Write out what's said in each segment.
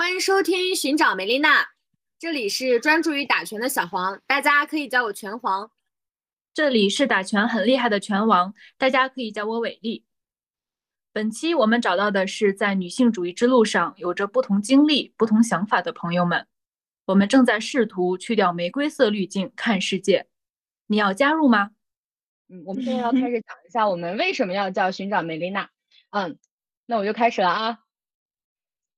欢迎收听《寻找梅丽娜》，这里是专注于打拳的小黄，大家可以叫我拳皇。这里是打拳很厉害的拳王，大家可以叫我伟丽。本期我们找到的是在女性主义之路上有着不同经历、不同想法的朋友们。我们正在试图去掉玫瑰色滤镜看世界，你要加入吗？嗯，我们现在要开始讲一下我们为什么要叫寻找梅丽娜。嗯，那我就开始了啊。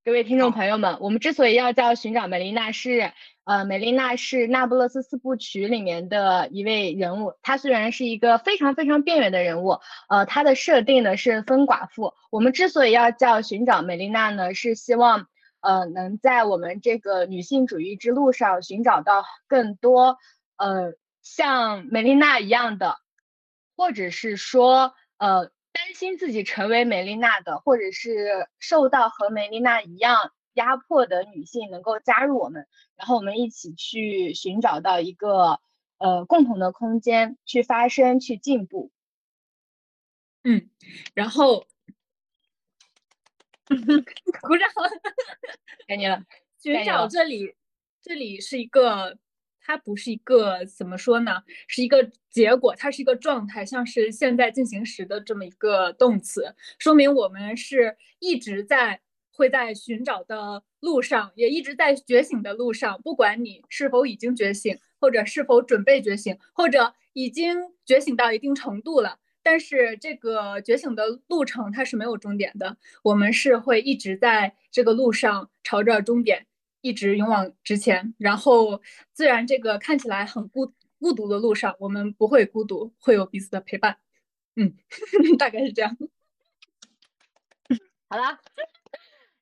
各位听众朋友们，我们之所以要叫寻找梅丽娜，是呃，梅丽娜是那不勒斯四部曲里面的一位人物。她虽然是一个非常非常边缘的人物，呃，她的设定呢是分寡妇。我们之所以要叫寻找梅丽娜呢，是希望呃能在我们这个女性主义之路上寻找到更多呃像梅丽娜一样的，或者是说呃。担心自己成为梅丽娜的，或者是受到和梅丽娜一样压迫的女性，能够加入我们，然后我们一起去寻找到一个呃共同的空间，去发声，去进步。嗯，然后，鼓掌，给你了。寻找这里，这里是一个。它不是一个怎么说呢？是一个结果，它是一个状态，像是现在进行时的这么一个动词，说明我们是一直在会在寻找的路上，也一直在觉醒的路上。不管你是否已经觉醒，或者是否准备觉醒，或者已经觉醒到一定程度了，但是这个觉醒的路程它是没有终点的，我们是会一直在这个路上朝着终点。一直勇往直前，然后自然这个看起来很孤孤独的路上，我们不会孤独，会有彼此的陪伴。嗯，大概是这样。好啦。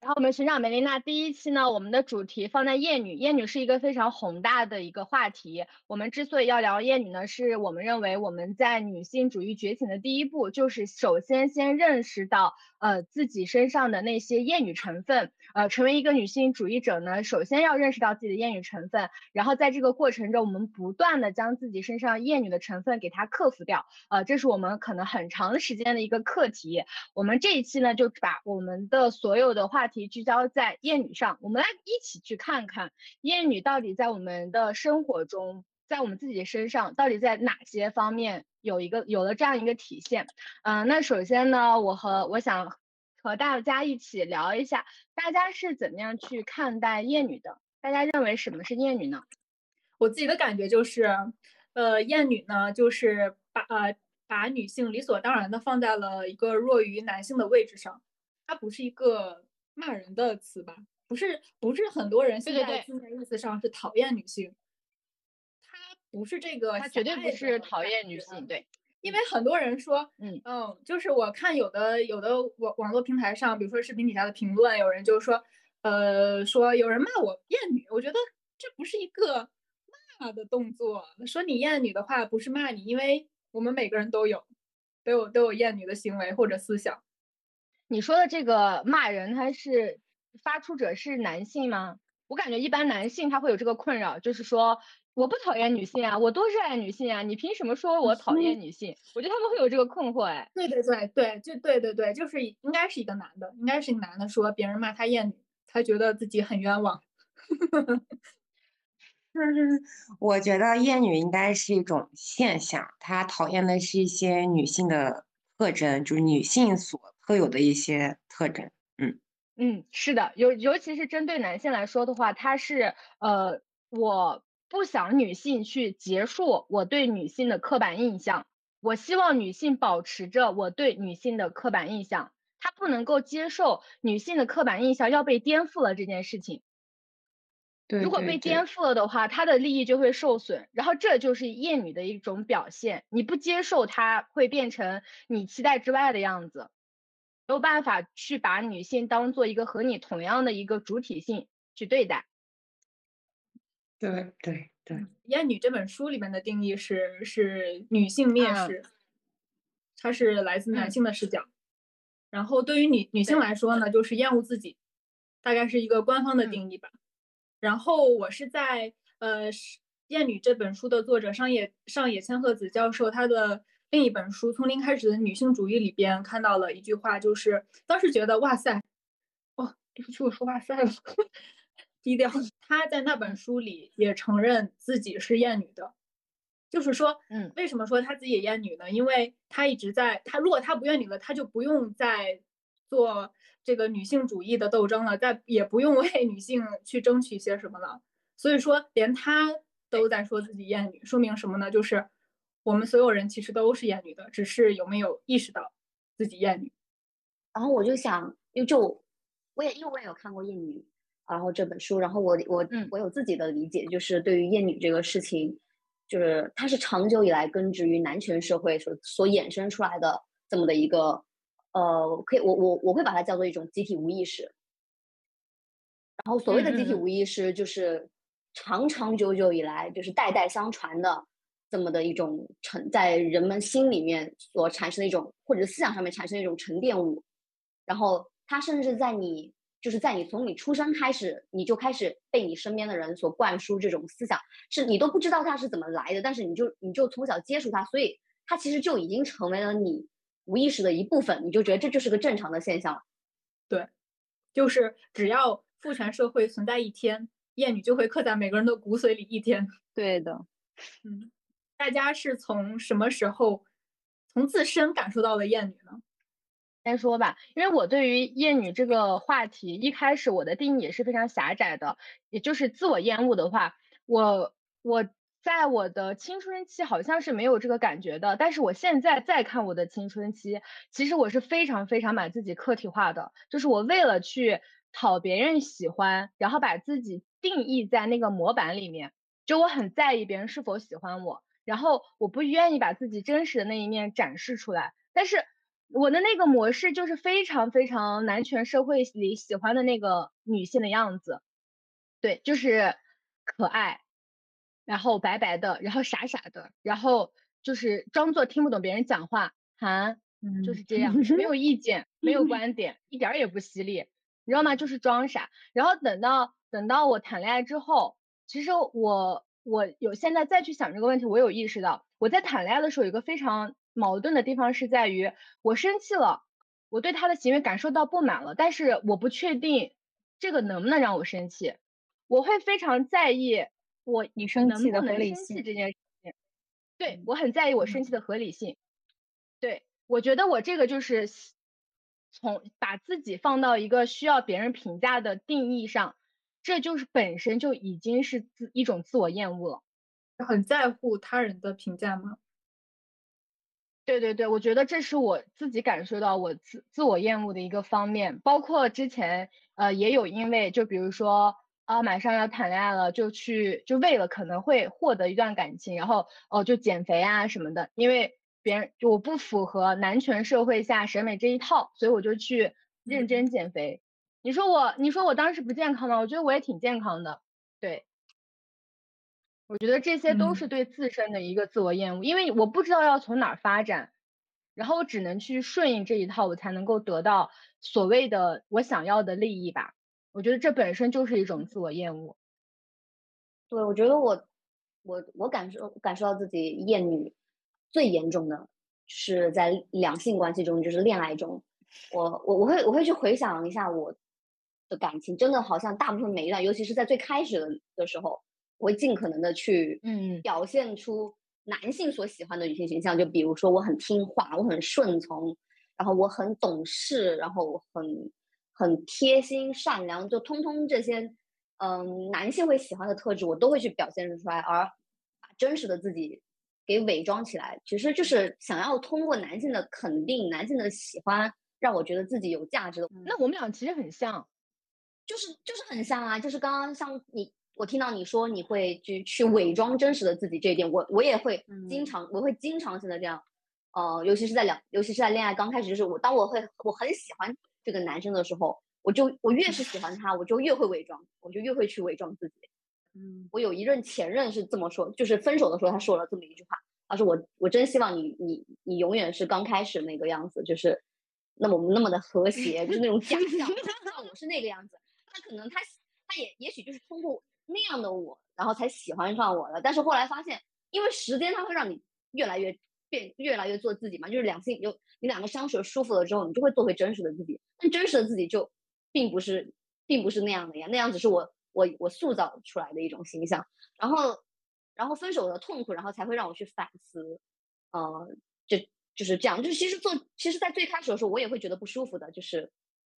然后我们寻找梅丽娜第一期呢，我们的主题放在厌女。厌女是一个非常宏大的一个话题。我们之所以要聊厌女呢，是我们认为我们在女性主义觉醒的第一步，就是首先先认识到呃自己身上的那些厌女成分。呃，成为一个女性主义者呢，首先要认识到自己的厌女成分，然后在这个过程中，我们不断的将自己身上厌女的成分给它克服掉。呃，这是我们可能很长时间的一个课题。我们这一期呢，就把我们的所有的话。题聚焦在厌女上，我们来一起去看看厌女到底在我们的生活中，在我们自己身上到底在哪些方面有一个有了这样一个体现。嗯，那首先呢，我和我想和大家一起聊一下，大家是怎么样去看待厌女的？大家认为什么是厌女呢？我自己的感觉就是，呃，厌女呢，就是把呃把女性理所当然的放在了一个弱于男性的位置上，它不是一个。骂人的词吧，不是不是很多人现在字面意思上是讨厌女性，他不是这个，他绝对不是讨厌女性，对，因为很多人说，嗯嗯，就是我看有的有的网网络平台上，比如说视频底下的评论，有人就是说，呃，说有人骂我厌女，我觉得这不是一个骂的动作，说你厌女的话不是骂你，因为我们每个人都有都有都有厌女的行为或者思想。你说的这个骂人，他是发出者是男性吗？我感觉一般男性他会有这个困扰，就是说我不讨厌女性啊，我多热爱女性啊，你凭什么说我讨厌女性？我觉得他们会有这个困惑，哎，对对对对，就对对对，就是应该是一个男的，应该是一个男的说别人骂他厌女，他觉得自己很冤枉。就是，我觉得厌女应该是一种现象，他讨厌的是一些女性的特征，就是女性所。都有的一些特征，嗯嗯，是的，尤尤其是针对男性来说的话，他是呃，我不想女性去结束我对女性的刻板印象，我希望女性保持着我对女性的刻板印象，他不能够接受女性的刻板印象要被颠覆了这件事情。对，如果被颠覆了的话，他的利益就会受损，然后这就是厌女的一种表现，你不接受，它会变成你期待之外的样子。没有办法去把女性当做一个和你同样的一个主体性去对待。对对对，《厌女》这本书里面的定义是是女性蔑视，它是来自男性的视角。然后对于女女性来说呢，就是厌恶自己，大概是一个官方的定义吧。然后我是在呃《厌女》这本书的作者上野上野千鹤子教授他的。另一本书《从零开始的女性主义》里边看到了一句话，就是当时觉得哇塞，哇对不起，我说话赛了，低调。她在那本书里也承认自己是厌女的，就是说，嗯，为什么说她自己也厌女呢？因为她一直在，她如果她不厌女了，她就不用再做这个女性主义的斗争了，再也不用为女性去争取些什么了。所以说，连他都在说自己厌女，说明什么呢？就是我们所有人其实都是厌女的，只是有没有意识到自己厌女。然后我就想，因为就我也因为我也有看过《厌女》，然后这本书，然后我我嗯我有自己的理解，就是对于厌女这个事情，就是它是长久以来根植于男权社会所所衍生出来的这么的一个，呃，可以我我我会把它叫做一种集体无意识。然后所谓的集体无意识，就是长长久久以来就是代代相传的这么的一种沉在人们心里面所产生的一种，或者是思想上面产生的一种沉淀物。然后它甚至在你就是在你从你出生开始，你就开始被你身边的人所灌输这种思想，是你都不知道它是怎么来的，但是你就你就从小接触它，所以它其实就已经成为了你无意识的一部分，你就觉得这就是个正常的现象。对就是只要父权社会存在一天，厌女就会刻在每个人的骨髓里一天。对的，嗯，大家是从什么时候从自身感受到的厌女呢？先说吧，因为我对于厌女这个话题，一开始我的定义也是非常狭窄的，也就是自我厌恶的话，我我在我的青春期好像是没有这个感觉的，但是我现在再看我的青春期，其实我是非常非常把自己客体化的，就是我为了去讨别人喜欢，然后把自己定义在那个模板里面，就我很在意别人是否喜欢我，然后我不愿意把自己真实的那一面展示出来，但是。我的那个模式就是非常非常男权社会里喜欢的那个女性的样子，对，就是可爱，然后白白的，然后傻傻的，然后就是装作听不懂别人讲话，哈，嗯就是这样，没有意见，没有 观点，一点儿也不犀利，你知道吗？就是装傻。然后等到等到我谈恋爱之后，其实我我有现在再去想这个问题，我有意识到我在谈恋爱的时候有一个非常。矛盾的地方是在于，我生气了，我对他的行为感受到不满了，但是我不确定这个能不能让我生气，我会非常在意我你生能气的能合理性这件事情。对我很在意我生气的合理性。对我觉得我这个就是从把自己放到一个需要别人评价的定义上，这就是本身就已经是自一种自我厌恶了。很在乎他人的评价吗？对对对，我觉得这是我自己感受到我自自我厌恶的一个方面，包括之前呃也有因为就比如说啊马上要谈恋爱了，就去就为了可能会获得一段感情，然后哦就减肥啊什么的，因为别人就我不符合男权社会下审美这一套，所以我就去认真减肥。你说我你说我当时不健康吗？我觉得我也挺健康的，对。我觉得这些都嗯是对自身的一个自我厌恶，因为我不知道要从哪儿发展，然后我只能去顺应这一套，我才能够得到所谓的我想要的利益吧。我觉得这本身就是一种自我厌恶。对，我觉得我我我感受感受到自己厌女最严重的是在两性关系中，就是恋爱中，我我我会我会去回想一下我的感情，真的好像大部分每一段，尤其是在最开始的的时候，我会尽可能的去嗯表现出男性所喜欢的女性形象，就比如说我很听话，我很顺从，然后我很懂事，然后我很很贴心、善良，就通通这些，嗯，男性会喜欢的特质，我都会去表现出来，而把真实的自己给伪装起来，其实就是想要通过男性的肯定、男性的喜欢，让我觉得自己有价值的。那我们俩其实很像，就是就是很像啊，就是刚刚像你，我听到你说你会去去伪装真实的自己这一点，我我也会经嗯常，我会经常性的这样，呃，尤其是在两，尤其是在恋爱刚开始，就是我当我会我很喜欢这个男生的时候，我就我越是喜欢他，我就越会伪装，我就越会去伪装自己。嗯，我有一任前任是这么说，就是分手的时候他说了这么一句话，他说我我真希望你你你永远是刚开始那个样子，就是那么那么的和谐，就是那种假象，我是那个样子。他可能他他也也许就是通过那样的我，然后才喜欢上我的。但是后来发现，因为时间它会让你越来越变，越来越做自己嘛。就是两性有你两个相处舒服了之后，你就会做回真实的自己。但真实的自己就并不是并不是那样的呀，那样只是我我我塑造出来的一种形象。然后，然后分手的痛苦，然后才会让我去反思，呃，就就是这样。就其实做，其实，在最开始的时候，我也会觉得不舒服的，就是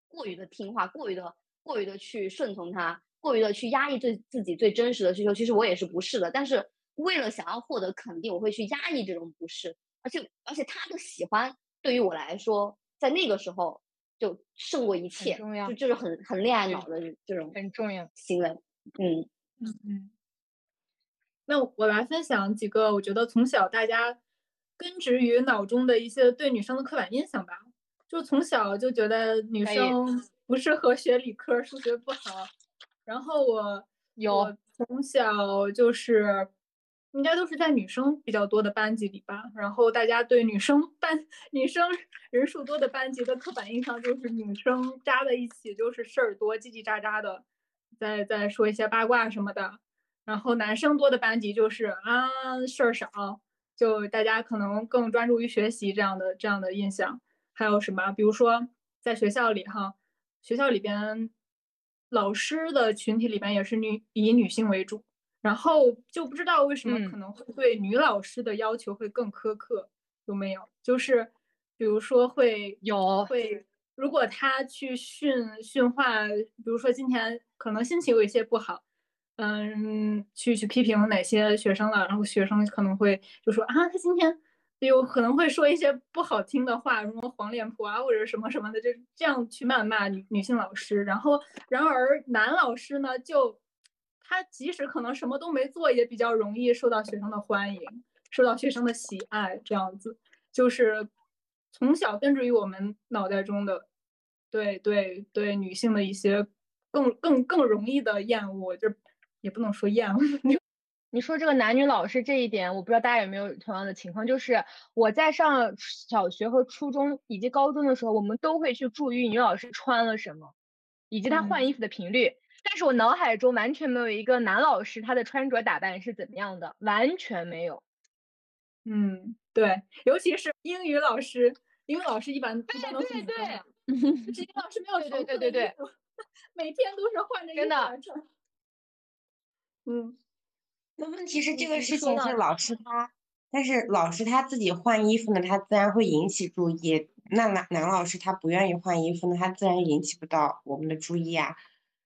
过于的听话，过于的过于的去顺从他，过于的去压抑最自己最真实的需求。其实我也是不是的，但是为了想要获得肯定，我会去压抑这种不适。而且而且他的喜欢对于我来说，在那个时候就胜过一切，就就是很很恋爱脑的这种很重要行为。嗯嗯嗯。那我来分享几个我觉得从小大家根植于脑中的一些对女生的刻板印象吧。就从小就觉得女生不适合学理科，数学不好。然后我有从小就是。应该都是在女生比较多的班级里吧，然后大家对女生班女生人数多的班级的刻板印象就是女生扎在一起就是事儿多，叽叽喳喳的，再再说一些八卦什么的。然后男生多的班级就是啊事儿少，就大家可能更专注于学习这样的这样的印象。还有什么？比如说在学校里哈，学校里边老师的群体里边也是女以女性为主。然后就不知道为什么可能会对女老师的要求会更苛刻，有没有？就是比如说会有会，如果他去训训话，比如说今天可能心情有一些不好，嗯，去去批评哪些学生了，然后学生可能会就说啊，他今天有可能会说一些不好听的话，什么黄脸婆啊或者什么什么的，就这样去谩骂女女性老师。然后然而男老师呢就。他即使可能什么都没做，也比较容易受到学生的欢迎，受到学生的喜爱。这样子就是从小根植于我们脑袋中的，对对对，女性的一些更更更容易的厌恶，就也不能说厌恶。你说这个男女老师这一点，我不知道大家有没有同样的情况，就是我在上小学和初中以及高中的时候，我们都会去注意女老师穿了什么，以及她换衣服的频率。但是我脑海中完全没有一个男老师他的穿着打扮是怎么样的，完全没有。嗯，对，尤其是英语老师，英语老师一般。对对对。老师没有对对对对，每天都是换着衣服穿。嗯。那问题是这个事情是老师他，但是老师他自己换衣服呢，他自然会引起注意。那男男老师他不愿意换衣服，呢他自然引起不到我们的注意啊。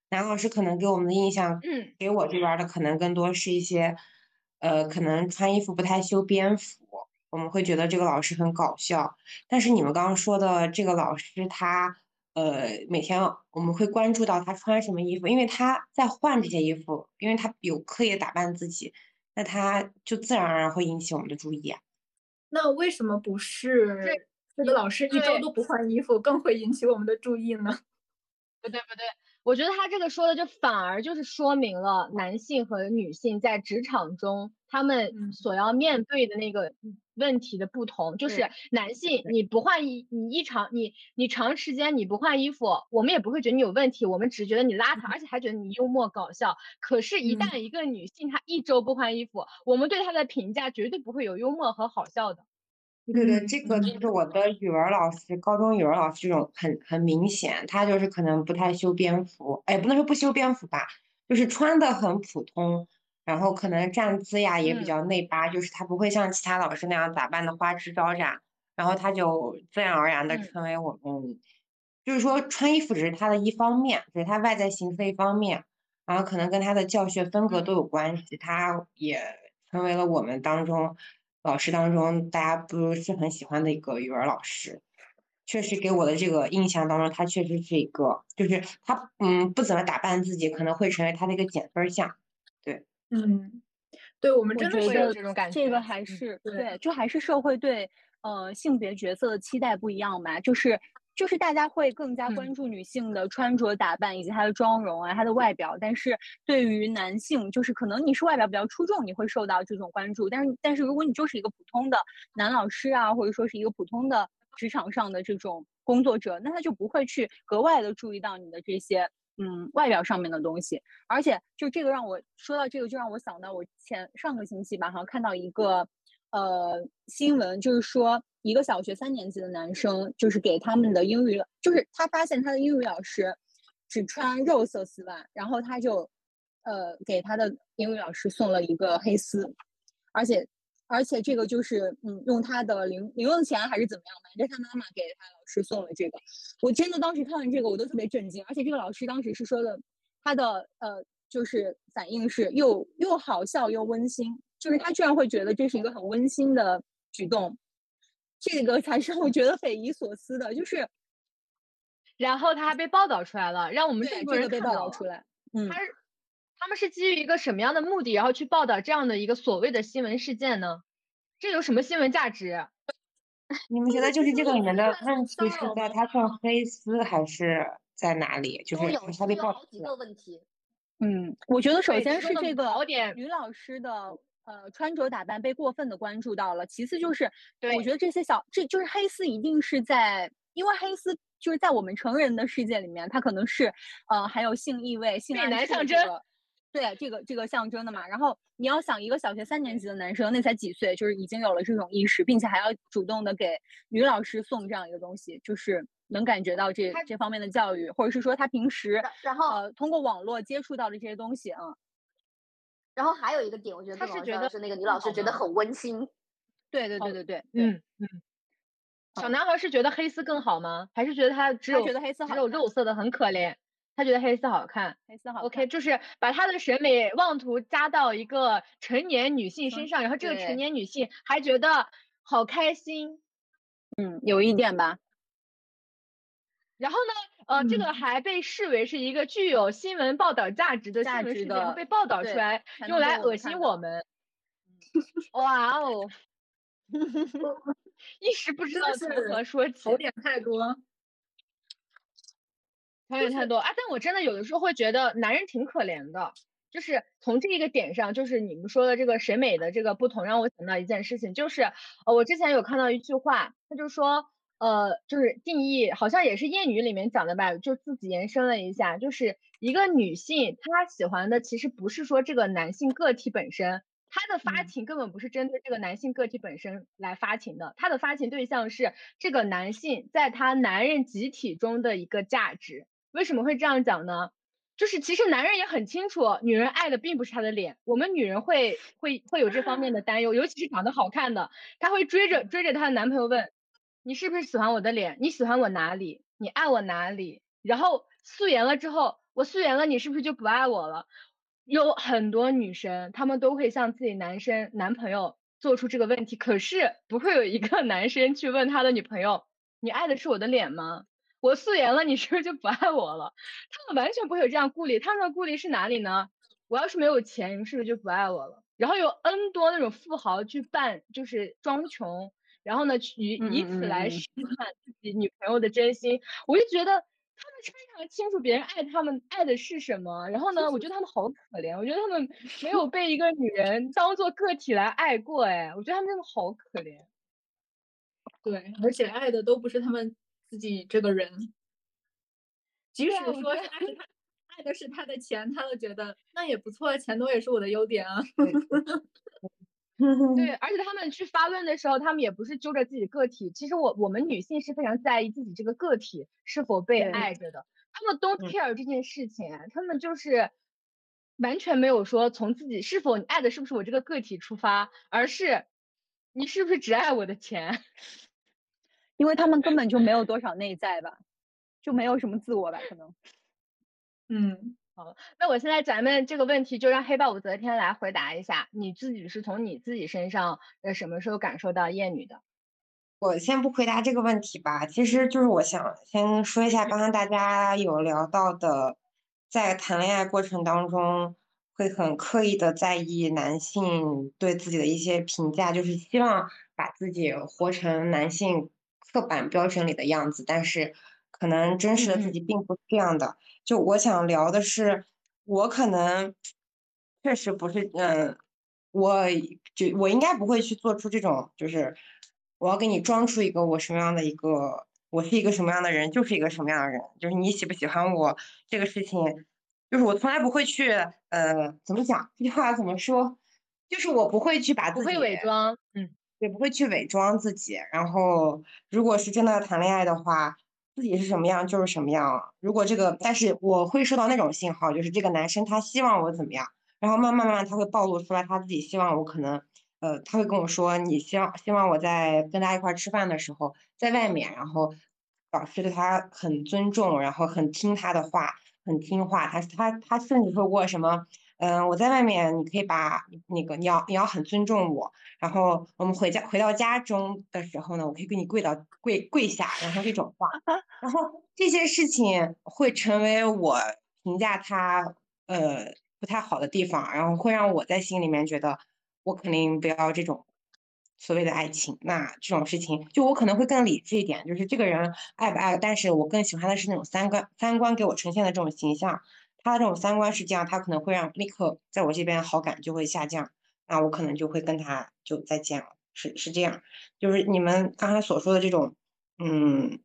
男老师可能给我们的印象，嗯，给我这边的可能更多是一些，呃，可能穿衣服不太修边幅，我们会觉得这个老师很搞笑。但是你们刚刚说的这个老师，他，呃，每天我们会关注到他穿什么衣服，因为他在换这些衣服，因为他有刻意打扮自己，那他就自然而然会引起我们的注意。那为什么不是这个老师一周都不换衣服，更会引起我们的注意呢？不对，不对。我觉得他这个说的就反而就是说明了男性和女性在职场中他们所要面对的那个问题的不同。就是男性你不换衣，你一长你你长时间你不换衣服，我们也不会觉得你有问题，我们只觉得你邋遢，而且还觉得你幽默搞笑。可是，一旦一个女性她一周不换衣服，我们对她的评价绝对不会有幽默和好笑的。对对，这个就是我的语文老师，高中语文老师这种很很明显，他就是可能不太修边幅，哎，不能说不修边幅吧，就是穿的很普通，然后可能站姿呀也比较内八，就是他不会像其他老师那样打扮的花枝招展，然后他就自然而然的成为我们，就是说穿衣服只是他的一方面，只是他外在形式的一方面，然后可能跟他的教学风格都有关系，他也成为了我们当中。老师当中，大家不是很喜欢的一个语文老师，确实给我的这个印象当中，他确实是一个，就是他嗯不怎么打扮自己，可能会成为他的一个减分项。对，嗯，对我们真的是有这种感觉。这个还是对，就还是社会对呃性别角色的期待不一样吧，就是。就是大家会更加关注女性的穿着打扮以及她的妆容啊，她的外表。但是对于男性，就是可能你是外表比较出众，你会受到这种关注。但是，但是如果你就是一个普通的男老师啊，或者说是一个普通的职场上的这种工作者，那他就不会去格外的注意到你的这些嗯外表上面的东西。而且，就这个让我说到这个，就让我想到我前上个星期吧，好像看到一个呃新闻，就是说。一个小学三年级的男生，就是给他们的英语，就是他发现他的英语老师只穿肉色丝袜，然后他就呃给他的英语老师送了一个黑丝，而且而且这个就是嗯用他的零零用钱还是怎么样，瞒着他妈妈给他老师送了这个。我真的当时看完这个我都特别震惊，而且这个老师当时是说的，他的呃就是反应是又又好笑又温馨，就是他居然会觉得这是一个很温馨的举动，这个才是我觉得匪夷所思的，就是。然后他还被报道出来了，让我们对这么多人被报道出来，嗯他是他们是基于一个什么样的目的，然后去报道这样的一个所谓的新闻事件呢？这有什么新闻价值？你们觉得就是这个里面的问题是在他 穿黑丝，还是在哪里？就是他被报好几爆出来个问题。嗯，我觉得首先是这个女老师的呃穿着打扮被过分的关注到了，其次就是对我觉得这些小这就是黑丝一定是在，因为黑丝就是在我们成人的世界里面，它可能是呃还有性意味、性美暗示男象征这个对这个这个象征的嘛。然后你要想一个小学三年级的男生，那才几岁，就是已经有了这种意识，并且还要主动的给女老师送这样一个东西，就是能感觉到这这方面的教育，或者是说他平时然然后呃通过网络接触到的这些东西啊。然后还有一个点，我觉得他是觉得是那个女老师觉得很温馨，对对对哦对对，嗯嗯。小男孩是觉得黑丝更好吗？还是觉得他只有他觉得黑丝只有肉色的很可怜？他觉得黑丝好看。黑丝好 OK，就是把他的审美妄图加到一个成年女性身嗯上，然后这个成年女性还觉得好开心。嗯，有一点吧。然后呢，呃，这个嗯还被视为是一个具有新闻报道价值的新闻事件，被报道出来，用来恶心我们。哇哦，一时不知道从是何说起。槽点太多。条件太多啊！但我真的有的时候会觉得男人挺可怜的，就是从这一个点上，就是你们说的这个审美的这个不同，让我想到一件事情，就是呃，我之前有看到一句话，他就说，呃，就是定义好像也是谚语里面讲的吧，就自己延伸了一下，就是一个女性她喜欢的其实不是说这个男性个体本身。她的发嗯情根本不是针对这个男性个体本身来发情的，她的发情对象是这个男性在他男人集体中的一个价值。为什么会这样讲呢？就是其实男人也很清楚，女人爱的并不是他的脸，我们女人会会会有这方面的担忧，尤其是长得好看的，她会追着追着她的男朋友问，你是不是喜欢我的脸？你喜欢我哪里？你爱我哪里？然后素颜了之后，我素颜了，你是不是就不爱我了？有很多女生，她们都会向自己男生男朋友做出这个问题，可是不会有一个 男生去问他的女朋友，你爱的是我的脸吗？我素颜了，你是不是就不爱我了？他们完全不会有这样顾虑，他们的顾虑是哪里呢？我要是没有钱，你们是不是就不爱我了？然后有 N 多那种富豪去扮，就是装穷，然后呢，去以以此来试探自己女朋友的真心。我就觉得他们非常清楚别人爱他们爱的是什么，然后呢，我觉得他们好可怜，我觉得他们没有被一个女人当做个体来爱过，哎，我觉得他们真的好可怜。对，而且爱的都不是他们自己这个人，即使说是爱他爱的是他的钱，他都觉得那也不错，钱多也是我的优点啊。对，而且他们去发问的时候，他们也不是揪着自己个体。其实我我们女性是非常在意自己这个个体是否被爱着的，他们 don't 嗯 care 这件事情，他们就是完全没有说从自己是否你爱的是不是我这个个体出发，而是你是不是只爱我的钱。因为他们根本就没有多少内在吧，就没有什么自我吧，可能。嗯，好那我现在咱们这个问题就让黑豹武则天来回答一下，你自己是从你自己身上呃什么时候感受到厌女的？我先不回答这个问题吧，其实就是我想先说一下刚刚大家有聊到的，在谈恋爱过程当中会很刻意的在意男性对自己的一些评价，就是希望把自己活成男性刻板标准里的样子，但是可能真实的自己并不是这样的。就我想聊的是，我可能确实不是，嗯，我就我应该不会去做出这种，就是我要给你装出一个我什么样的一个，我是一个什么样的人，就是一个什么样的人，就是你喜不喜欢我这个事情，就是我从来不会去，呃，怎么讲这句话怎么说，就是我不会去把自己不会伪装，嗯，也不会去伪装自己。然后，如果是真的要谈恋爱的话，自己是什么样就是什么样啊。如果这个，但是我会收到那种信号，就是这个男生他希望我怎么样，然后慢慢慢慢他会暴露出来他自己希望我可能，呃，他会跟我说，你希望希望我在跟他一块吃饭的时候，在外面，然后保持对他很尊重，然后很听他的话，很听话。他他他甚至说过什么？嗯，我在外面，你可以把那个你要你要很尊重我，然后我们回家回到家中的时候呢，我可以给你跪到跪跪下，然后这种话，然后这些事情会成为我评价他呃不太好的地方，然后会让我在心里面觉得我肯定不要这种所谓的爱情，那这种事情就我可能会更理智一点，就是这个人爱不爱，但是我更喜欢的是那种三观三观给我呈现的这种形象。他的这种三观是这样，他可能会让立刻在我这边好感就会下降，那我可能就会跟他就再见了，是是这样，就是你们刚才所说的这种，嗯，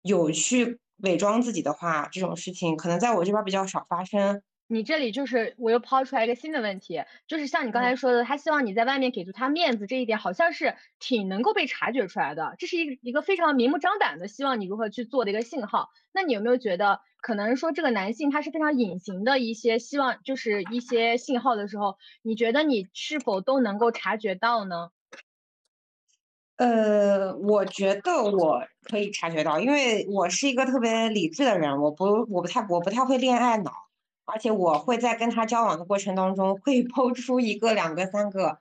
有去伪装自己的话，这种事情可能在我这边比较少发生。你这里就是我又抛出来一个新的问题，就是像你刚才说的，他希望你在外面给足他面子这一点，好像是挺能够被察觉出来的，这是一一个非常明目张胆的希望你如何去做的一个信号。那你有没有觉得，可能说这个男性他是非常隐形的一些希望，就是一些信号的时候，你觉得你是否都能够察觉到呢？呃，我觉得我可以察觉到，因为我是一个特别理智的人，我不我不太我不太会恋爱脑。而且我会在跟他交往的过程当中，会抛出一个、两个、三个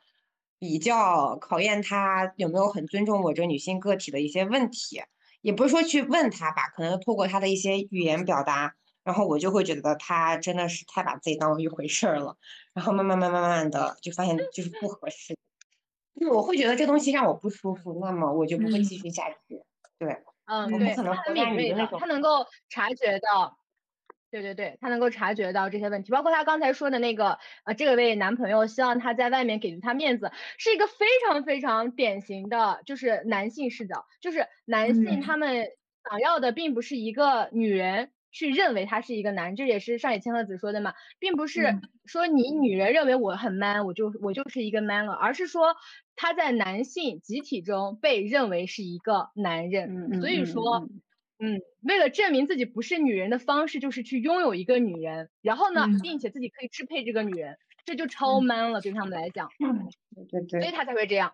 比较考验他有没有很尊重我这个女性个体的一些问题，也不是说去问他吧，可能透过他的一些语言表达，然后我就会觉得他真的是太把自己当一回事儿了，然后慢慢慢慢慢慢的就发现就是不合适，就我会觉得这东西让我不舒服，那么我就不会继续下去。对，嗯，我不可能很敏锐的，他能够察觉到。对对对，他能够察觉到这些问题，包括他刚才说的那个，呃，这位男朋友希望他在外面给足他面子，是一个非常非常典型的，就是男性视角，就是男性他们想要的并不是一个女人去认为他是一个男，这也是上野千鹤子说的嘛，并不是说你女人认为我很 man，我就我就是一个 man 了，而是说他在男性集体中被认为是一个男人，所以说。嗯，为了证明自己不是女人的方式，就是去拥有一个女人，然后呢，并且自己可以支配这个女人，这就超 man 了，对他们来讲。对对。所以他才会这样。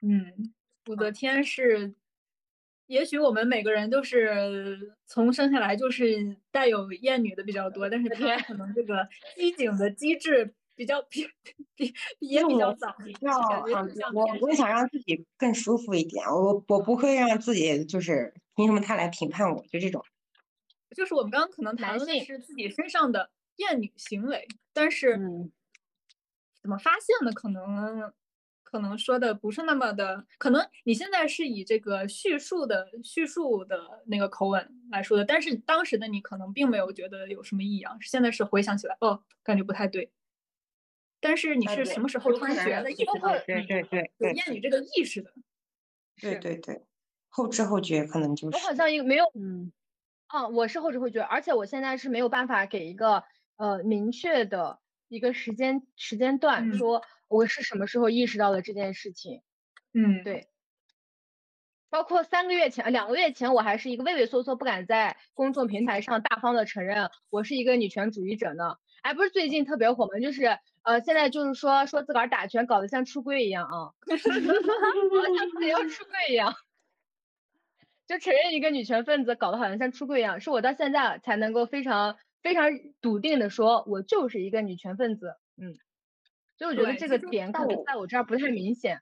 嗯，武则天是，也许我们每个人都是从生下来就是带有厌女的比较多，但是她可能这个机警的机制。比较比比也比较早，比较我我会想让自己更舒服一点，我我不会让自己就是凭什么他来评判我，就这种。就是我们刚刚可能谈论的是自己身上的厌女行为，但是怎么发现的，可能可能说的不是那么的，可能你现在是以这个叙述的叙述的那个口吻来说的，但是当时的你可能并没有觉得有什么异样，现在是回想起来，哦，感觉不太对。但是你是什么时候突然觉得意识到对对对有厌女这个意识的？对对对，后知后觉可能就是。我好像一个没有，嗯，啊，我是后知后觉，而且我现在是没有办法给一个呃明确的一个时间时间段，说我是什么时候意识到了这件事情。嗯，对。包括三个月前、两个月前，我还是一个畏畏缩缩，不敢在公众平台上大方的承认我是一个女权主义者呢。哎，不是最近特别火吗？就是。呃，现在就是说说自个儿打拳搞得像出柜一样啊，像自己要出柜一样，就承认一个女权分子搞得好像像出柜一样，是我到现在才能够非常非常笃定的说，我就是一个女权分子。嗯，所以我觉得这个点可能在我这儿不太明显。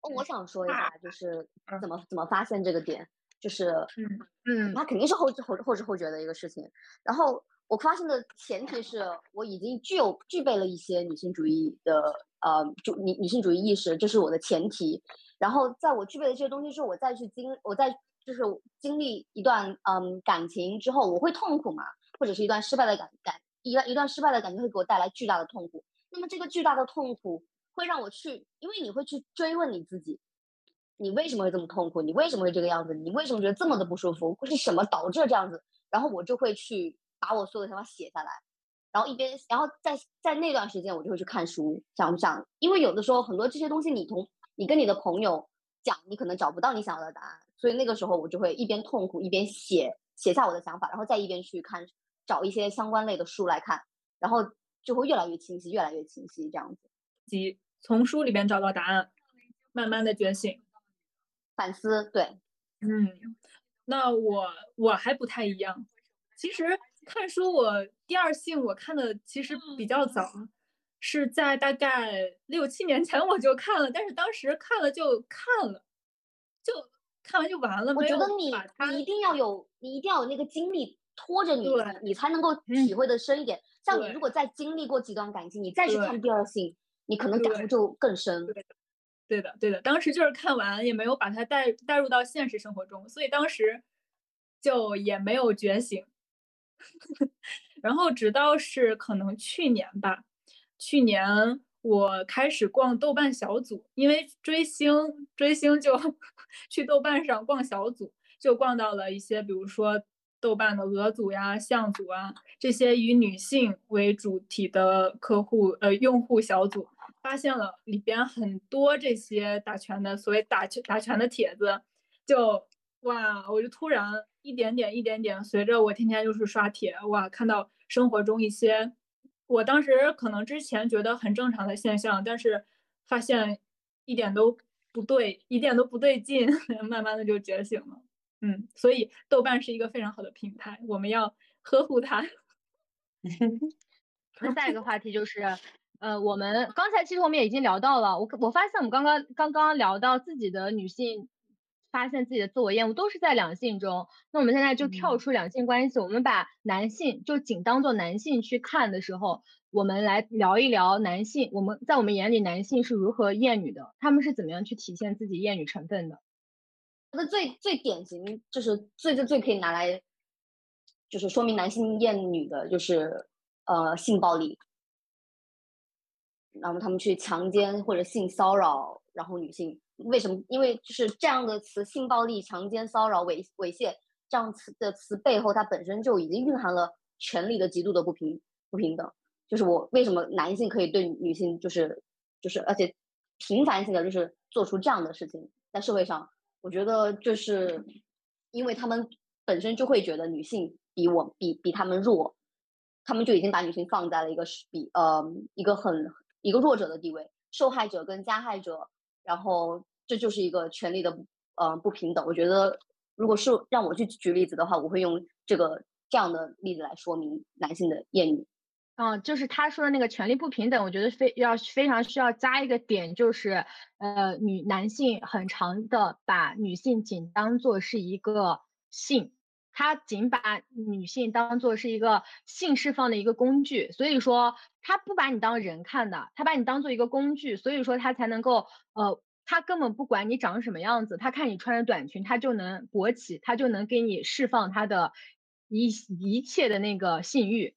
哦，我想说一下，就是怎么怎么发现这个点，就是嗯嗯，它肯定是后知后后知后觉的一个事情，然后。我发现的前提是我已经具有具备了一些女性主义的呃，就女女性主义意识，这是我的前提。然后在我具备的这些东西之后，我再去经，我再就是经历一段嗯感情之后，我会痛苦嘛，或者是一段失败的感感一段一段失败的感觉会给我带来巨大的痛苦。那么这个巨大的痛苦会让我去，因为你会去追问你自己，你为什么会这么痛苦？你为什么会这个样子？你为什么觉得这么的不舒服？会是什么导致这样子？然后我就会去。把我所有的想法写下来，然后一边，然后在在那段时间，我就会去看书，想想，因为有的时候很多这些东西，你同你跟你的朋友讲，你可能找不到你想要的答案，所以那个时候我就会一边痛苦一边写写下我的想法，然后再一边去看找一些相关类的书来看，然后就会越来越清晰，越来越清晰这样子。即从书里边找到答案，慢慢的觉醒。反思，对，嗯，那我我还不太一样。其实看书，我第二性我看的其实比较早，是在大概六七年前我就看了，但是当时看了就看了，就看完就完了。我觉得你你一定要有，你一定要有那个经历拖着你，你才能够体会的深一点。像你如果再经历过几段感情，你再去看第二性，你可能感对悟就更深。对的，对的，当时就是看完也没有把它带带入到现实生活中，所以当时就也没有觉醒。然后直到是可能去年吧，去年我开始逛豆瓣小组，因为追星追星就 去豆瓣上逛小组，就逛到了一些比如说豆瓣的鹅组呀、象组啊这些以女性为主体的客户呃用户小组，发现了里边很多这些打拳的所谓打拳打拳的帖子，就哇，我就突然一点点一点点，随着我天天就是刷帖，哇，看到生活中一些我当时可能之前觉得很正常的现象，但是发现一点都不对，一点都不对劲，慢慢的就觉醒了。嗯，所以豆瓣是一个非常好的平台，我们要呵护它。那下一个话题就是，呃，我们刚才其实我们也已经聊到了，我我发现我们刚刚刚刚聊到自己的女性，发现自己的自我厌恶都是在两性中。那我们现在就跳嗯出两性关系，我们把男性就仅当做男性去看的时候，我们来聊一聊男性，我们在我们眼里男性是如何厌女的，他们是怎么样去体现自己厌女成分的。那最最典型就是最最最可以拿来，就是说明男性厌女的，就是呃性暴力，然后他们去强奸或者性骚扰，然后女性为什么？因为就是这样的词，性暴力、强奸、骚扰、猥猥亵这样词的词背后，它本身就已经蕴含了权力的极度的不平不平等。就是我为什么男性可以对女性就是就是而且频繁性的就是做出这样的事情，在社会上。我觉得就是因为他们本身就会觉得女性比我比比他们弱，他们就已经把女性放在了一个是比呃一个很一个弱者的地位，受害者跟加害者，然后这就是一个权利的呃不平等。我觉得如果是让我去举例子的话，我会用这个这样的例子来说明男性的厌女。嗯，就是他说的那个权利不平等，我觉得非要非常需要加一个点，就是呃，女男性很长的把女性仅当做是一个性，他仅把女性当做是一个性释放的一个工具，所以说他不把你当人看的，他把你当做一个工具，所以说他才能够呃，他根本不管你长什么样子，他看你穿着短裙，他就能勃起，他就能给你释放他的一一切的那个性欲。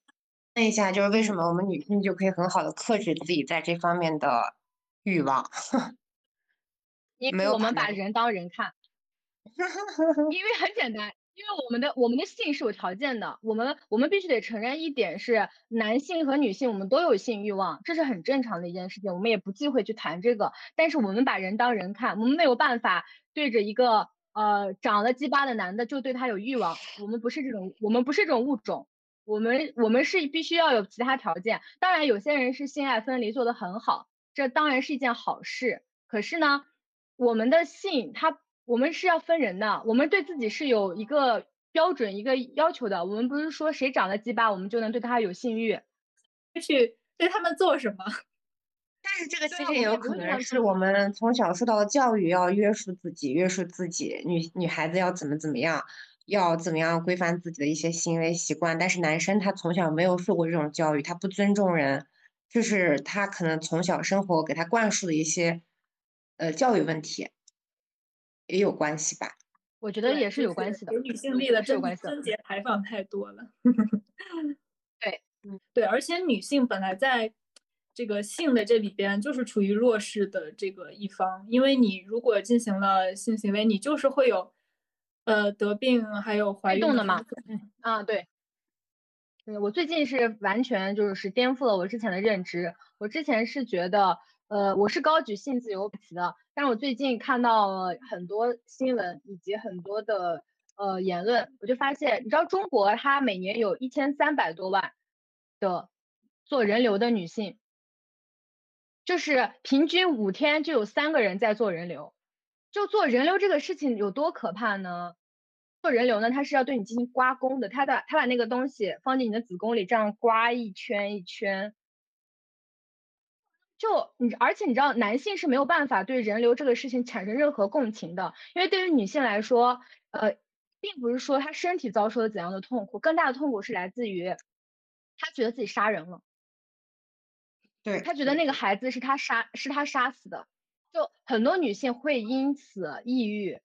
问一下，就是为什么我们女性就可以很好的克制自己在这方面的欲望？因为我们把人当人看，因为很简单，因为我们的我们的性是有条件的，我们我们必须得承认一点是，男性和女性我们都有性欲望，这是很正常的一件事情，我们也不忌讳去谈这个。但是我们把人当人看，我们没有办法对着一个呃长了鸡巴的男的就对他有欲望，我们不是这种，我们不是这种物种。我们我们是必须要有其他条件，当然有些人是性爱分离做得很好，这当然是一件好事。可是呢，我们的性它我们是要分人的，我们对自己是有一个标准一个要求的。我们不是说谁长了鸡巴我们就能对他有性欲，去对他们做什么？但是这个其实也有可能是我们从小受到的教育，要约束自己，约束自己，女女孩子要怎么怎么样，要怎么样规范自己的一些行为习惯。但是男生他从小没有受过这种教育，他不尊重人，就是他可能从小生活给他灌输的一些呃教育问题也有关系吧。我觉得也是有关系的给。女性力的贞是有关系的贞节牌坊太多了。对，对，而且女性本来在这个性的这里边就是处于弱势的这个一方，因为你如果进行了性行为，你就是会有呃得病还有怀孕动的嘛啊，对，嗯，我最近是完全就是颠覆了我之前的认知。我之前是觉得，呃，我是高举性自由旗的，但是我最近看到了很多新闻以及很多的呃言论，我就发现，你知道中国它每年有一千三百多万的做人流的女性，就是平均五天就有三个人在做人流，就做人流这个事情有多可怕呢？做人流呢，它是要对你进行刮宫的，它的它把那个东西放进你的子宫里，这样刮一圈一圈。就你，而且你知道，男性是没有办法对人流这个事情产生任何共情的，因为对于女性来说，呃，并不是说她身体遭受了怎样的痛苦，更大的痛苦是来自于她觉得自己杀人了，对，她觉得那个孩子是她杀，是她杀死的，就很多女性会因此抑郁。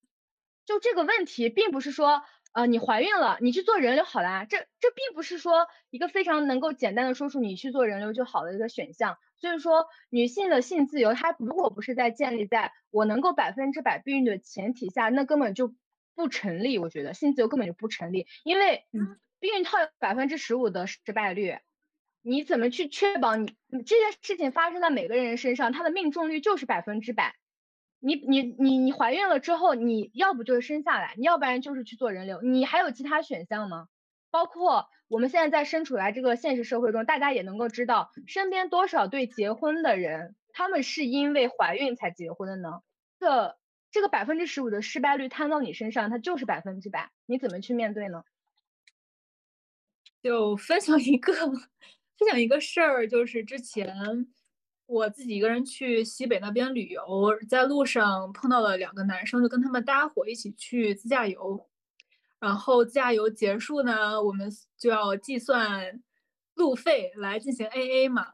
就这个问题，并不是说。呃，你怀孕了，你去做人流好啦。这这并不是说一个非常能够简单的说出你去做人流就好的一个选项。所以说，女性的性自由，它如果不是在建立在我能够百分之百避孕的前提下，那根本就不成立。我觉得性自由根本就不成立，因为避孕套有百分之十五的失败率，你怎么去确保你你这件事情发生在每个人身上，它的命中率就是百分之百。你你你你怀孕了之后，你要不就是生下来，你要不然就是去做人流，你还有其他选项吗？包括我们现在在身处在这个现实社会中，大家也能够知道，身边多少对结婚的人，他们是因为怀孕才结婚的呢？这这个百分之十五的失败率摊到你身上，它就是百分之百，你怎么去面对呢？就分享一个分享一个事儿，就是之前。我自己一个人去西北那边旅游，在路上碰到了两个男生，就跟他们搭伙一起去自驾游。然后自驾游结束呢，我们就要计算路费来进行 AA 嘛。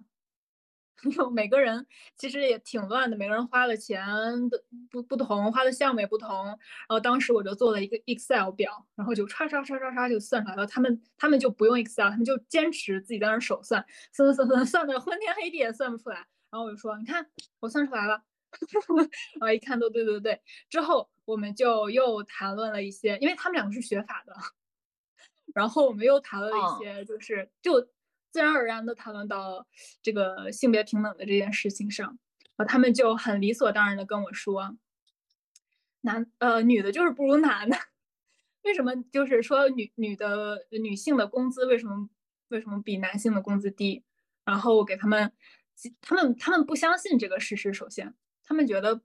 就每个人其实也挺乱的，每个人花的钱的不不同，花的项目也不同。然后当时我就做了一个 Excel 表，然后就唰唰唰唰唰就算出来了。他们他们就不用 Excel，他们就坚持自己在那手算，算算算算算的昏天黑地也算不出来。然后我就说，你看我算出来了，然后一看都对对对。之后我们就又谈论了一些，因为他们两个是学法的，然后我们又谈论了一些，就是就自然而然的谈论到这个性别平等的这件事情上，然后他们就很理所当然的跟我说，男呃女的就是不如男的，为什么就是说女女的女性的工资为什么为什么比男性的工资低？然后我给他们。他们他们不相信这个事实，首先，他们觉得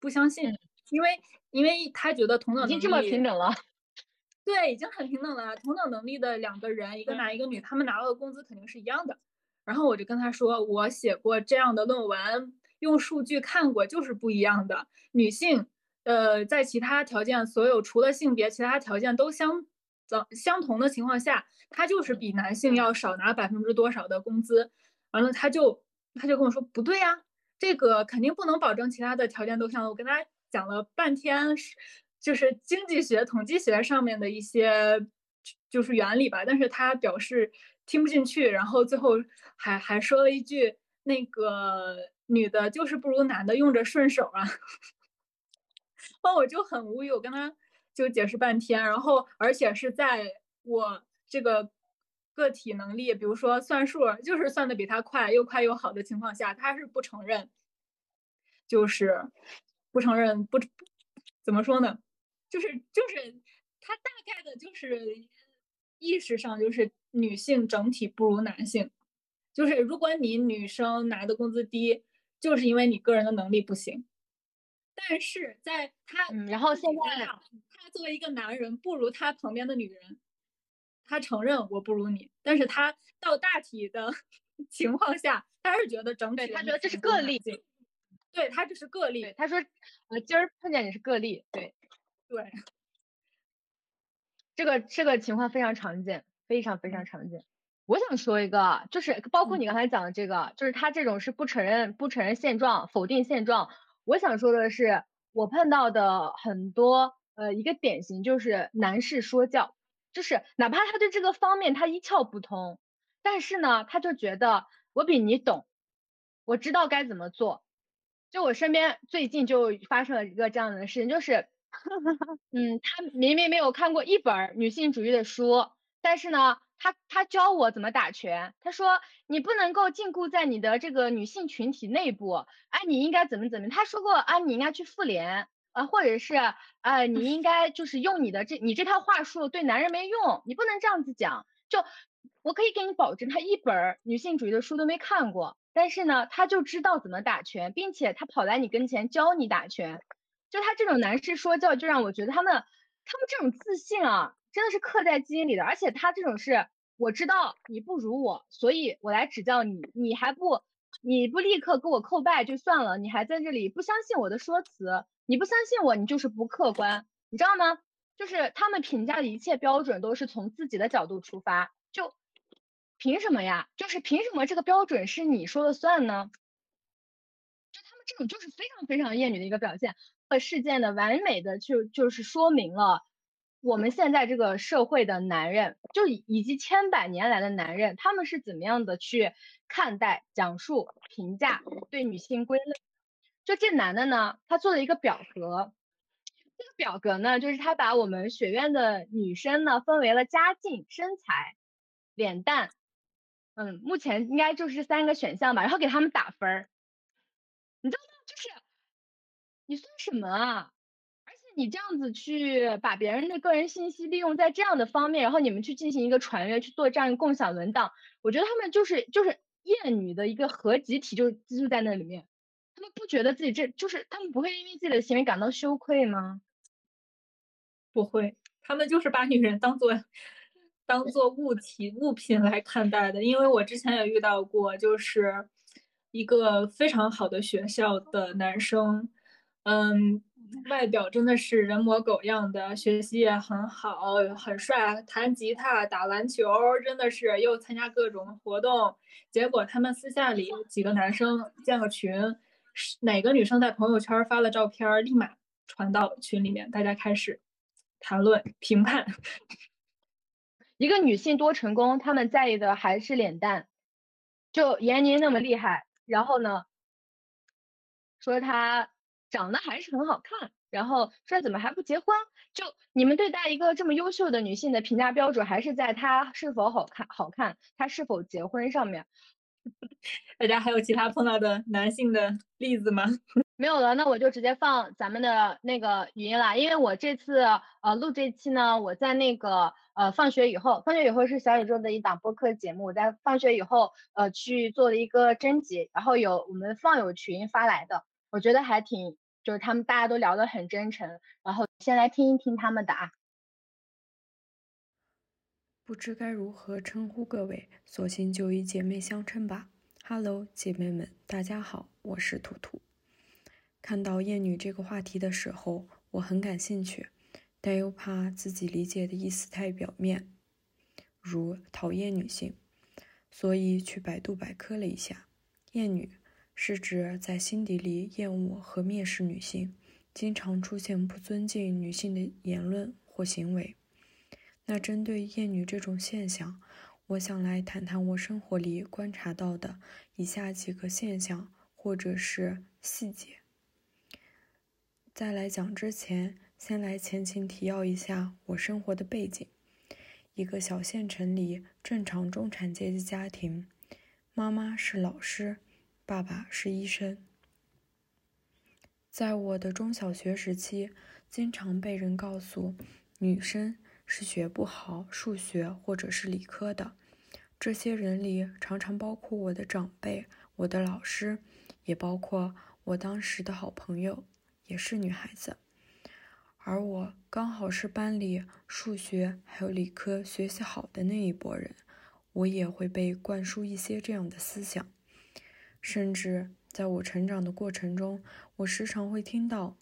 不相信，因为因为他觉得同等能力已经这么平等了，对，已经很平等了。同等能力的两个人，一个男一个女，他们拿到的工资肯定是一样的。然后我就跟他说，我写过这样的论文，用数据看过，就是不一样的。女性，呃，在其他条件，所有除了性别，其他条件都相相相同的情况下，她就是比男性要少拿百分之多少的工资。完了，他就他就跟我说不对呀，这个肯定不能保证其他的条件都像我跟他讲了半天，就是经济学、统计学上面的一些就是原理吧，但是他表示听不进去，然后最后还还说了一句那个女的就是不如男的用着顺手啊，那 我就很无语，我跟他就解释半天，然后而且是在我这个。个体能力，比如说算数，就是算的比他快，又快又好的情况下，他是不承认，就是不承认，不怎么说呢？就是就是他大概的就是意识上就是女性整体不如男性，就是如果你女生拿的工资低，就是因为你个人的能力不行。但是在他，然后现在他作为一个男人，不如他旁边的女人。他承认我不如你，但是他到大体的 情况下，他还是觉得整体，他觉得这是个例，对他这是个例。他说，呃，今儿碰见你是个例，对，对，这个这个情况非常常见，非常非常常见。我想说一个，就是包括你刚才讲的这个，就是他这种是不承认不承认现状，否定现状。我想说的是，我碰到的很多，呃，一个典型就是男士说教。就是哪怕他对这个方面他一窍不通，但是呢，他就觉得我比你懂，我知道该怎么做。就我身边最近就发生了一个这样的事情，就是，嗯，他明明没有看过一本女性主义的书，但是呢，他他教我怎么打拳，他说你不能够禁锢在你的这个女性群体内部，啊，你应该怎么怎么，他说过啊，你应该去妇联啊，或者是呃，你应该就是用你的这你这套话术对男人没用，你不能这样子讲。就我可以给你保证，他一本女性主义的书都没看过，但是呢，他就知道怎么打拳，并且他跑来你跟前教你打拳。就他这种男士说教，就让我觉得他们他们这种自信啊。真的是刻在基因里的，而且他这种是，我知道你不如我，所以我来指教你，你还不，你不立刻给我叩拜就算了，你还在这里不相信我的说辞，你不相信我，你就是不客观，你知道吗？就是他们评价的一切标准都是从自己的角度出发，就凭什么呀？就是凭什么这个标准是你说了算呢？就他们这种就是非常非常厌女的一个表现，和事件的完美的就就是说明了。我们现在这个社会的男人，就以及千百年来的男人，他们是怎么样的去看待、讲述、评价对女性归类？就这男的呢，他做了一个表格，这个表格呢，就是他把我们学院的女生呢分为了家境、身材、脸蛋，嗯，目前应该就是三个选项吧，然后给他们打分儿。你知道吗？就是你算什么啊？而且你这样子去把别人的个人信息利用在这样的方面，然后你们去进行一个传阅，去做这样一个共享文档，我觉得他们就是就是厌女的一个合集体，就就在那里面。他们不觉得自己这就是他们不会因为自己的行为感到羞愧吗？不会，他们就是把女人当做 当做物体物品来看待的。因为我之前也遇到过，就是一个非常好的学校的男生，嗯。外表真的是人模狗样的，学习也很好，很帅，弹吉他、打篮球，真的是又参加各种活动。结果他们私下里几个男生建个群，哪个女生在朋友圈发了照片，立马传到群里面，大家开始谈论评判。一个女性多成功，他们在意的还是脸蛋，就闫妮那么厉害，然后呢，说她。长得还是很好看，然后说怎么还不结婚？就你们对待一个这么优秀的女性的评价标准，还是在她是否好看、好看，她是否结婚上面？大家还有其他碰到的男性的例子吗？没有了，那我就直接放咱们的那个语音了，因为我这次呃录这期呢，我在那个呃放学以后，放学以后是小宇宙的一档播客节目，我在放学以后呃去做了一个征集，然后有我们放友群发来的。我觉得还挺，就是他们大家都聊得很真诚，然后先来听一听他们的啊。不知该如何称呼各位，索性就以姐妹相称吧。Hello，姐妹们，大家好，我是图图。看到厌女这个话题的时候，我很感兴趣，但又怕自己理解的意思太表面，如讨厌女性，所以去百度百科了一下，厌女。是指在心底里厌恶和蔑视女性，经常出现不尊敬女性的言论或行为。那针对厌女这种现象，我想来谈谈我生活里观察到的以下几个现象或者是细节。在来讲之前，先来前情提要一下我生活的背景：一个小县城里正常中产阶级家庭，妈妈是老师。爸爸是医生。在我的中小学时期，经常被人告诉，女生是学不好数学或者是理科的。这些人里，常常包括我的长辈、我的老师，也包括我当时的好朋友，也是女孩子。而我刚好是班里数学还有理科学习好的那一拨人，我也会被灌输一些这样的思想。甚至在我成长的过程中，我时常会听到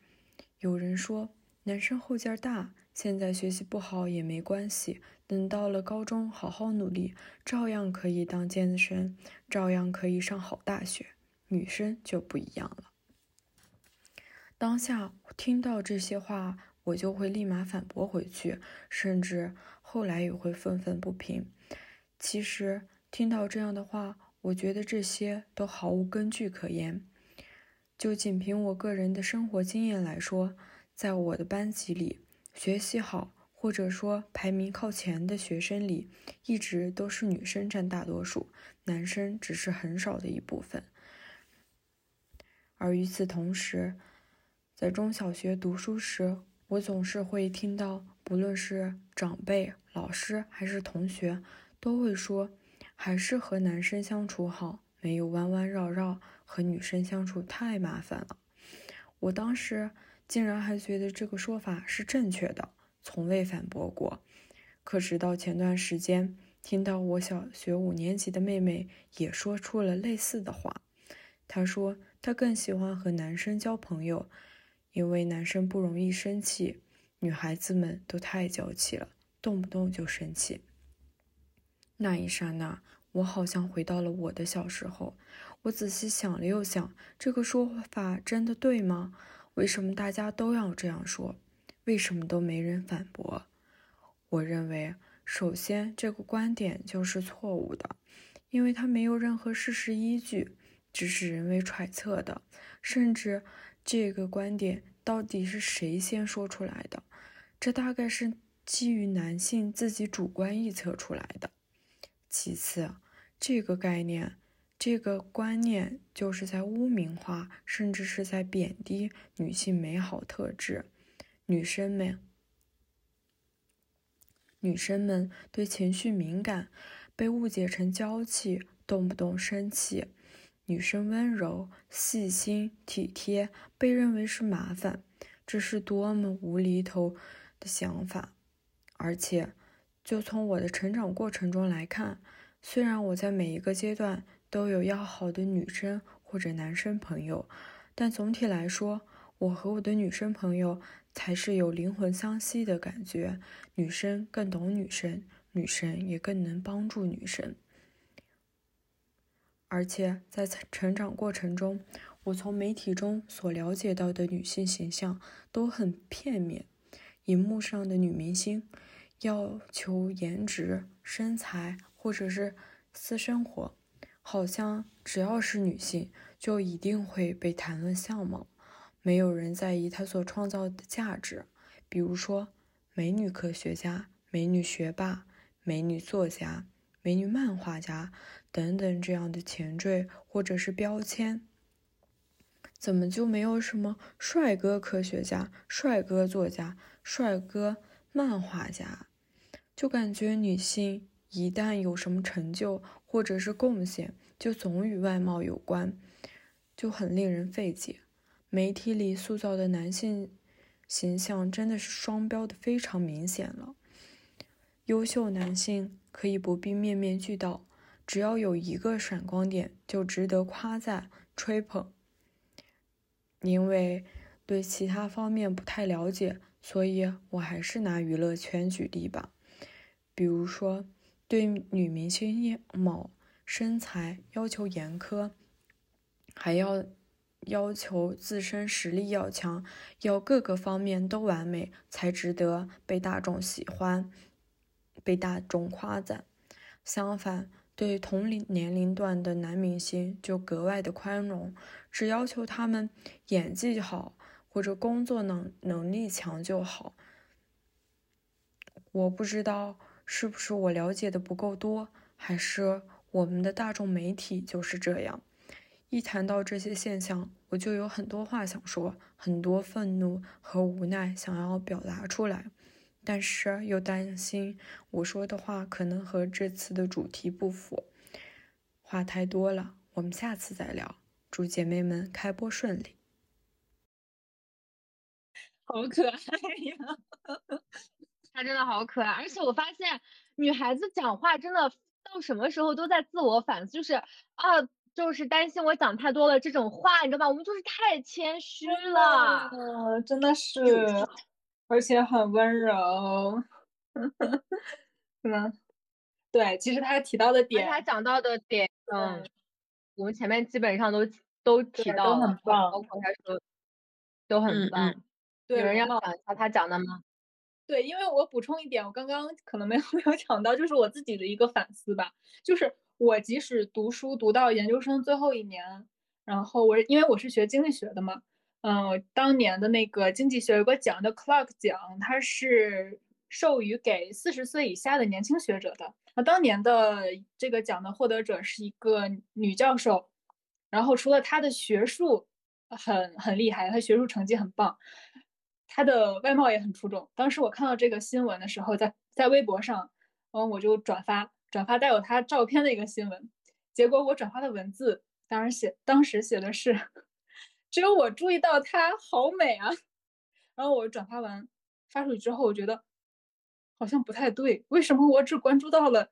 有人说：“男生后劲儿大，现在学习不好也没关系，等到了高中好好努力，照样可以当尖子生，照样可以上好大学。女生就不一样了。”当下听到这些话，我就会立马反驳回去，甚至后来也会愤愤不平。其实听到这样的话。我觉得这些都毫无根据可言。就仅凭我个人的生活经验来说，在我的班级里，学习好或者说排名靠前的学生里，一直都是女生占大多数，男生只是很少的一部分。而与此同时，在中小学读书时，我总是会听到，不论是长辈、老师还是同学，都会说，还是和男生相处好，没有弯弯绕绕，和女生相处太麻烦了。我当时竟然还觉得这个说法是正确的。从未反驳过，可直到前段时间，听到我小学五年级的妹妹也说出了类似的话。她说她更喜欢和男生交朋友，因为男生不容易生气，女孩子们都太娇气了，动不动就生气。那一刹那，我好像回到了我的小时候。我仔细想了又想，这个说法真的对吗？为什么大家都要这样说？为什么都没人反驳？我认为，首先这个观点就是错误的，因为它没有任何事实依据，只是人为揣测的。甚至这个观点到底是谁先说出来的？这大概是基于男性自己主观臆测出来的。其次，这个概念、这个观念就是在污名化，甚至是在贬低女性美好特质。女生们，女生们对情绪敏感，被误解成娇气，动不动生气；女生温柔、细心、体贴，被认为是麻烦。这是多么无厘头的想法！而且，就从我的成长过程中来看，虽然我在每一个阶段都有要好的女生或者男生朋友，但总体来说，我和我的女生朋友。才是有灵魂相吸的感觉，女生更懂女生，女生也更能帮助女生。而且在成长过程中，我从媒体中所了解到的女性形象都很片面。荧幕上的女明星要求颜值、身材或者是私生活，好像只要是女性就一定会被谈论相貌。没有人在意她所创造的价值，比如说美女科学家、美女学霸、美女作家、美女漫画家等等这样的前缀或者是标签。怎么就没有什么帅哥科学家、帅哥作家、帅哥漫画家？就感觉女性一旦有什么成就或者是贡献，就总与外貌有关，就很令人费解。媒体里塑造的男性形象真的是双标的非常明显了。优秀男性可以不必面面俱到，只要有一个闪光点就值得夸赞吹捧。因为对其他方面不太了解，所以我还是拿娱乐圈举例吧。比如说，对女明星样貌、身材要求严苛，还要。要求自身实力要强，要各个方面都完美，才值得被大众喜欢，被大众夸赞。相反，对同龄年龄段的男明星就格外的宽容，只要求他们演技好或者工作能能力强就好。我不知道是不是我了解的不够多，还是我们的大众媒体就是这样。一谈到这些现象，我就有很多话想说，很多愤怒和无奈想要表达出来，但是又担心我说的话可能和这次的主题不符。话太多了，我们下次再聊。祝姐妹们开播顺利。好可爱呀，他真的好可爱，而且我发现女孩子讲话真的到什么时候都在自我反思，就是啊。就是担心我讲太多了这种话，你知道吧？我们就是太谦虚了，嗯，真的是，而且很温柔，是吗？对，其实他提到的点，他讲到的点，嗯，我们前面基本上都都提到了，包括他说都很棒。对有人要讲一下他讲的吗？对，因为我补充一点，我刚刚可能没有 没有讲到，就是我自己的一个反思吧，就是。我即使读书读到研究生最后一年，然后我因为我是学经济学的嘛，嗯，当年的那个经济学有个奖叫 Clark 奖，它是授予给四十岁以下的年轻学者的。那当年的这个奖的获得者是一个女教授，然后除了她的学术很很厉害，她学术成绩很棒，他的外貌也很出众。当时我看到这个新闻的时候，在在微博上，然后我就转发转发带有他照片的一个新闻，结果我转发的文字当时写当时写的是，只有我注意到他好美啊。然后我转发完发出去之后，我觉得。好像不太对，为什么我只关注到了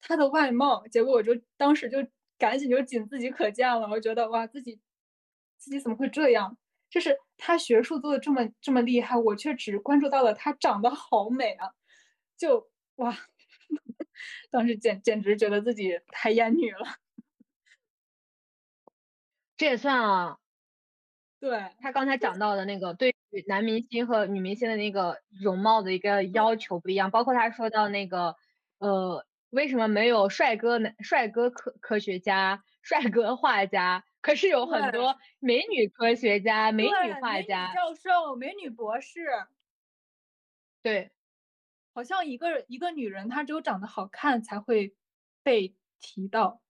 他的外貌？结果我就当时就赶紧就仅自己可见了。我觉得哇，自己自己怎么会这样？就是他学术做的这么这么厉害，我却只关注到了他长得好美啊！就哇，当时简简直觉得自己太厌女了。这也算啊。对他刚才讲到的那个对男明星和女明星的那个容貌的一个要求不一样，包括他说到那个呃，为什么没有帅哥男帅哥科科学家、帅哥画家，可是有很多美女科学家、美女画家、教授、美女博士。对，好像一个一个女人，她只有长得好看才会被提到，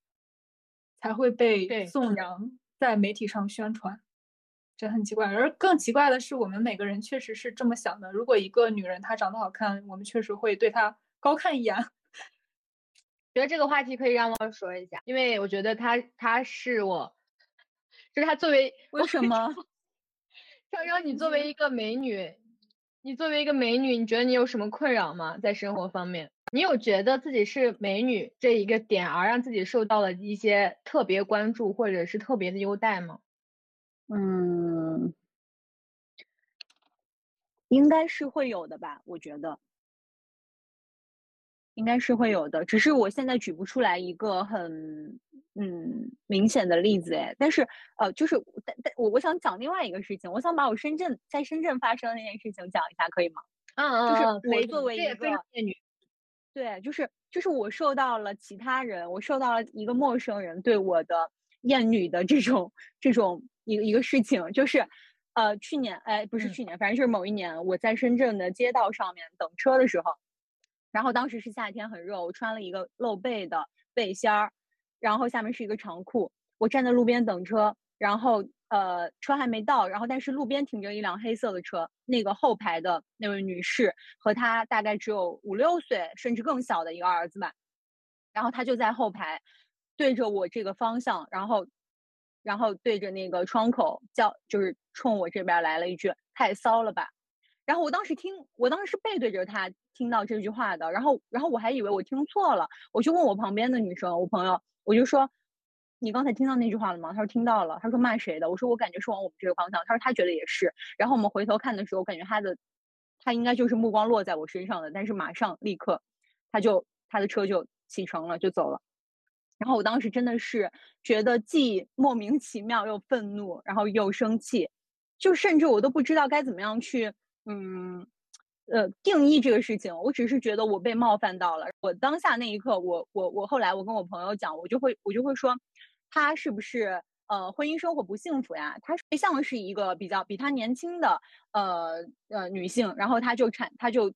才会被颂扬，在媒体上宣传。这很奇怪，而更奇怪的是，我们每个人确实是这么想的。如果一个女人她长得好看，我们确实会对她高看一眼。觉得这个话题可以让我说一下，因为我觉得她她是我，就是她作为为什么？张张，你作为一个美女，你作为一个美女，你觉得你有什么困扰吗？在生活方面，你有觉得自己是美女这一个点而让自己受到了一些特别关注或者是特别的优待吗？嗯，应该是会有的吧？我觉得应该是会有的，只是我现在举不出来一个很嗯明显的例子哎。但是呃，就是但但我我想讲另外一个事情，我想把我深圳在深圳发生的那件事情讲一下，可以吗？嗯嗯，就是我作为一个女，对，就是就是我受到了其他人，我受到了一个陌生人对我的厌女的这种这种。一个一个事情就是，呃，去年哎，不是去年，反正就是某一年，我在深圳的街道上面等车的时候，然后当时是夏天很热，我穿了一个露背的背心儿，然后下面是一个长裤，我站在路边等车，然后呃，车还没到，然后但是路边停着一辆黑色的车，那个后排的那位女士和她大概只有五六岁甚至更小的一个儿子吧，然后她就在后排，对着我这个方向，然后。然后对着那个窗口叫，就是冲我这边来了一句“太骚了吧”。然后我当时听，我当时背对着他听到这句话的。然后，然后我还以为我听错了，我就问我旁边的女生，我朋友，我就说：“你刚才听到那句话了吗？”他说：“听到了。”他说：“骂谁的？”我说：“我感觉是往我们这个方向。”他说：“他觉得也是。”然后我们回头看的时候，我感觉他的他应该就是目光落在我身上的，但是马上立刻他就他的车就启程了，就走了。然后我当时真的是觉得既莫名其妙又愤怒，然后又生气，就甚至我都不知道该怎么样去，嗯，呃，定义这个事情。我只是觉得我被冒犯到了。我当下那一刻，我我我后来我跟我朋友讲，我就会我就会说，他是不是呃婚姻生活不幸福呀？他对象是一个比较比他年轻的呃呃女性，然后他就产他就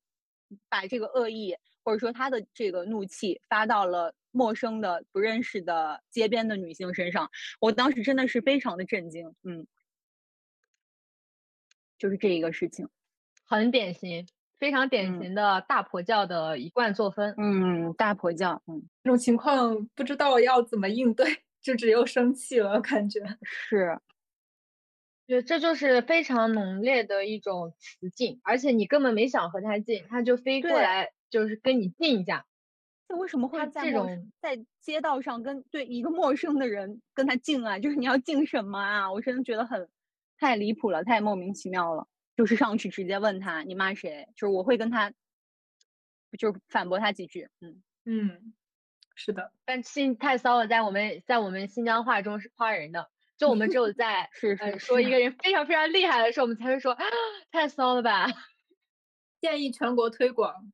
把这个恶意或者说他的这个怒气发到了。陌生的、不认识的街边的女性身上，我当时真的是非常的震惊。嗯，就是这一个事情，很典型，非常典型的大婆教的一贯作风。嗯，大婆教，嗯，这种情况不知道要怎么应对，就只有生气了，感觉是。对，这就是非常浓烈的一种雌竞，而且你根本没想和他近，他就飞过来，就是跟你近一下。这为什么会在这种在街道上跟对一个陌生的人跟他敬啊？就是你要敬什么啊？我真的觉得很太离谱了，太莫名其妙了。就是上去直接问他你骂谁？就是我会跟他就是反驳他几句。嗯嗯，是的。但新太骚了，在我们在我们新疆话中是夸人的。就我们只有在 是是说一个人非常非常厉害的时候，我们才会说太骚了吧。建议全国推广。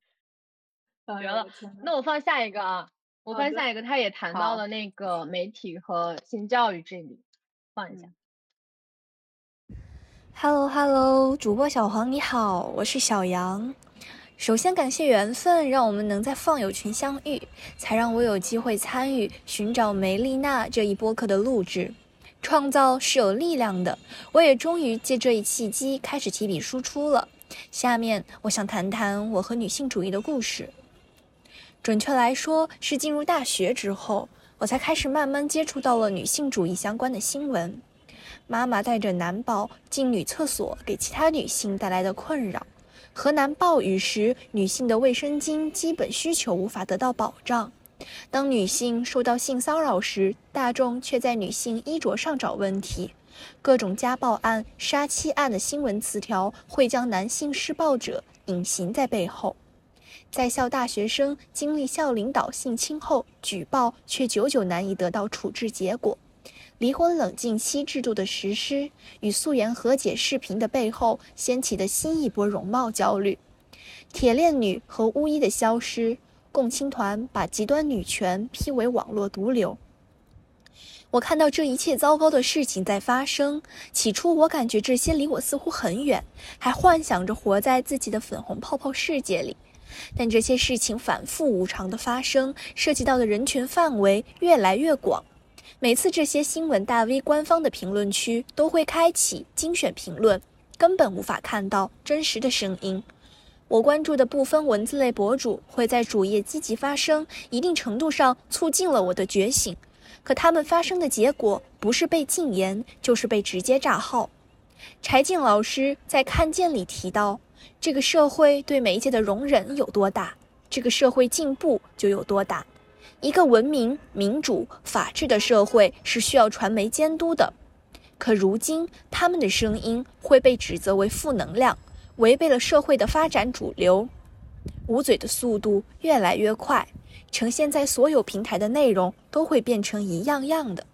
绝了！那我放下一个啊，我放下一个，他也谈到了那个媒体和性教育这里，放一下。Hello Hello，主播小黄你好，我是小杨。首先感谢缘分，让我们能在放友群相遇，才让我有机会参与寻找梅丽娜这一播客的录制。创造是有力量的，我也终于借这一契机开始提笔输出了。下面我想谈谈我和女性主义的故事。准确来说，是进入大学之后，我才开始慢慢接触到了女性主义相关的新闻。妈妈带着男宝进女厕所，给其他女性带来的困扰。河南暴雨时，女性的卫生巾基本需求无法得到保障。当女性受到性骚扰时，大众却在女性衣着上找问题。各种家暴案、杀妻案的新闻词条会将男性施暴者隐形在背后。在校大学生经历校领导性侵后举报，却久久难以得到处置结果。离婚冷静期制度的实施与素颜和解视频的背后掀起的新一波容貌焦虑，铁链女和巫医的消失，共青团把极端女权批为网络毒瘤。我看到这一切糟糕的事情在发生，起初我感觉这些离我似乎很远，还幻想着活在自己的粉红泡泡世界里。但这些事情反复无常的发生，涉及到的人群范围越来越广。每次这些新闻大 V 官方的评论区都会开启精选评论，根本无法看到真实的声音。我关注的部分文字类博主会在主页积极发声，一定程度上促进了我的觉醒。可他们发声的结果不是被禁言，就是被直接炸号。柴静老师在《看见》里提到，这个社会对媒介的容忍有多大，这个社会进步就有多大。一个文明、民主、法治的社会是需要传媒监督的，可如今他们的声音会被指责为负能量，违背了社会的发展主流。捂嘴的速度越来越快，呈现在所有平台的内容都会变成一样样的，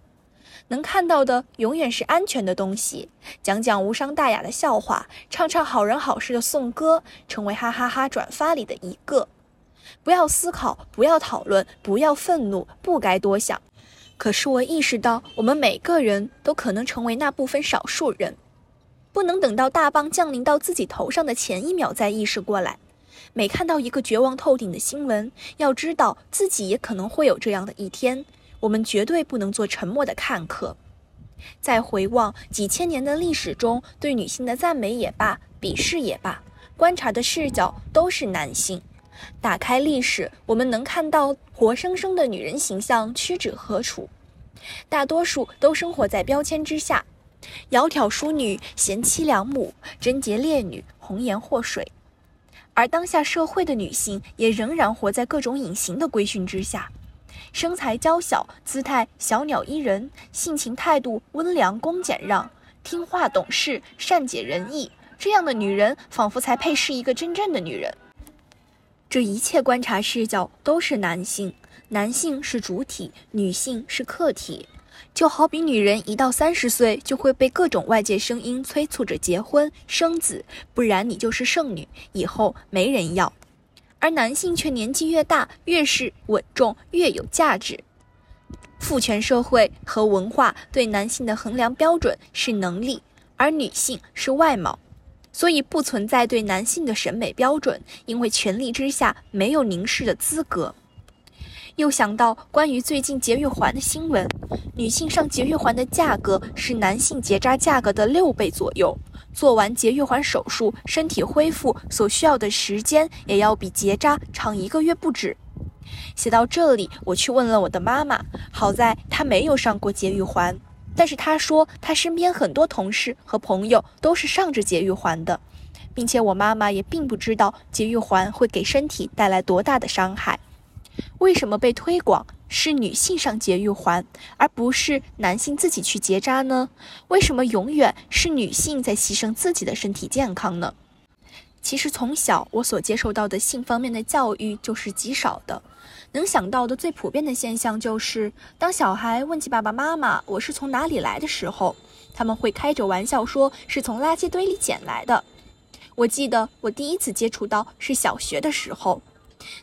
能看到的永远是安全的东西，讲讲无伤大雅的笑话，唱唱好人好事的颂歌，成为哈哈哈转发里的一个。不要思考，不要讨论，不要愤怒，不该多想。可是我意识到，我们每个人都可能成为那部分少数人，不能等到大棒降临到自己头上的前一秒再意识过来。每看到一个绝望透顶的新闻，要知道自己也可能会有这样的一天。我们绝对不能做沉默的看客。在回望几千年的历史中，对女性的赞美也罢，鄙视也罢，观察的视角都是男性。打开历史，我们能看到活生生的女人形象屈指可数。大多数都生活在标签之下：窈窕淑女、贤妻良母、贞洁烈女、红颜祸水。而当下社会的女性也仍然活在各种隐形的规训之下：身材娇小、姿态小鸟依人、性情态度温良恭俭让、听话懂事、善解人意。这样的女人，仿佛才配是一个真正的女人。这一切观察视角都是男性，男性是主体，女性是客体。就好比女人一到三十岁，就会被各种外界声音催促着结婚生子，不然你就是剩女，以后没人要；而男性却年纪越大，越是稳重，越有价值。父权社会和文化对男性的衡量标准是能力，而女性是外貌。所以不存在对男性的审美标准，因为权力之下没有凝视的资格。又想到关于最近节育环的新闻，女性上节育环的价格是男性结扎价格的六倍左右，做完节育环手术，身体恢复所需要的时间也要比结扎长一个月不止。写到这里，我去问了我的妈妈，好在她没有上过节育环。但是他说，他身边很多同事和朋友都是上着节育环的，并且我妈妈也并不知道节育环会给身体带来多大的伤害。为什么被推广是女性上节育环，而不是男性自己去结扎呢？为什么永远是女性在牺牲自己的身体健康呢？其实从小我所接受到的性方面的教育就是极少的。能想到的最普遍的现象就是，当小孩问起爸爸妈妈我是从哪里来的时候，他们会开着玩笑说是从垃圾堆里捡来的。我记得我第一次接触到是小学的时候，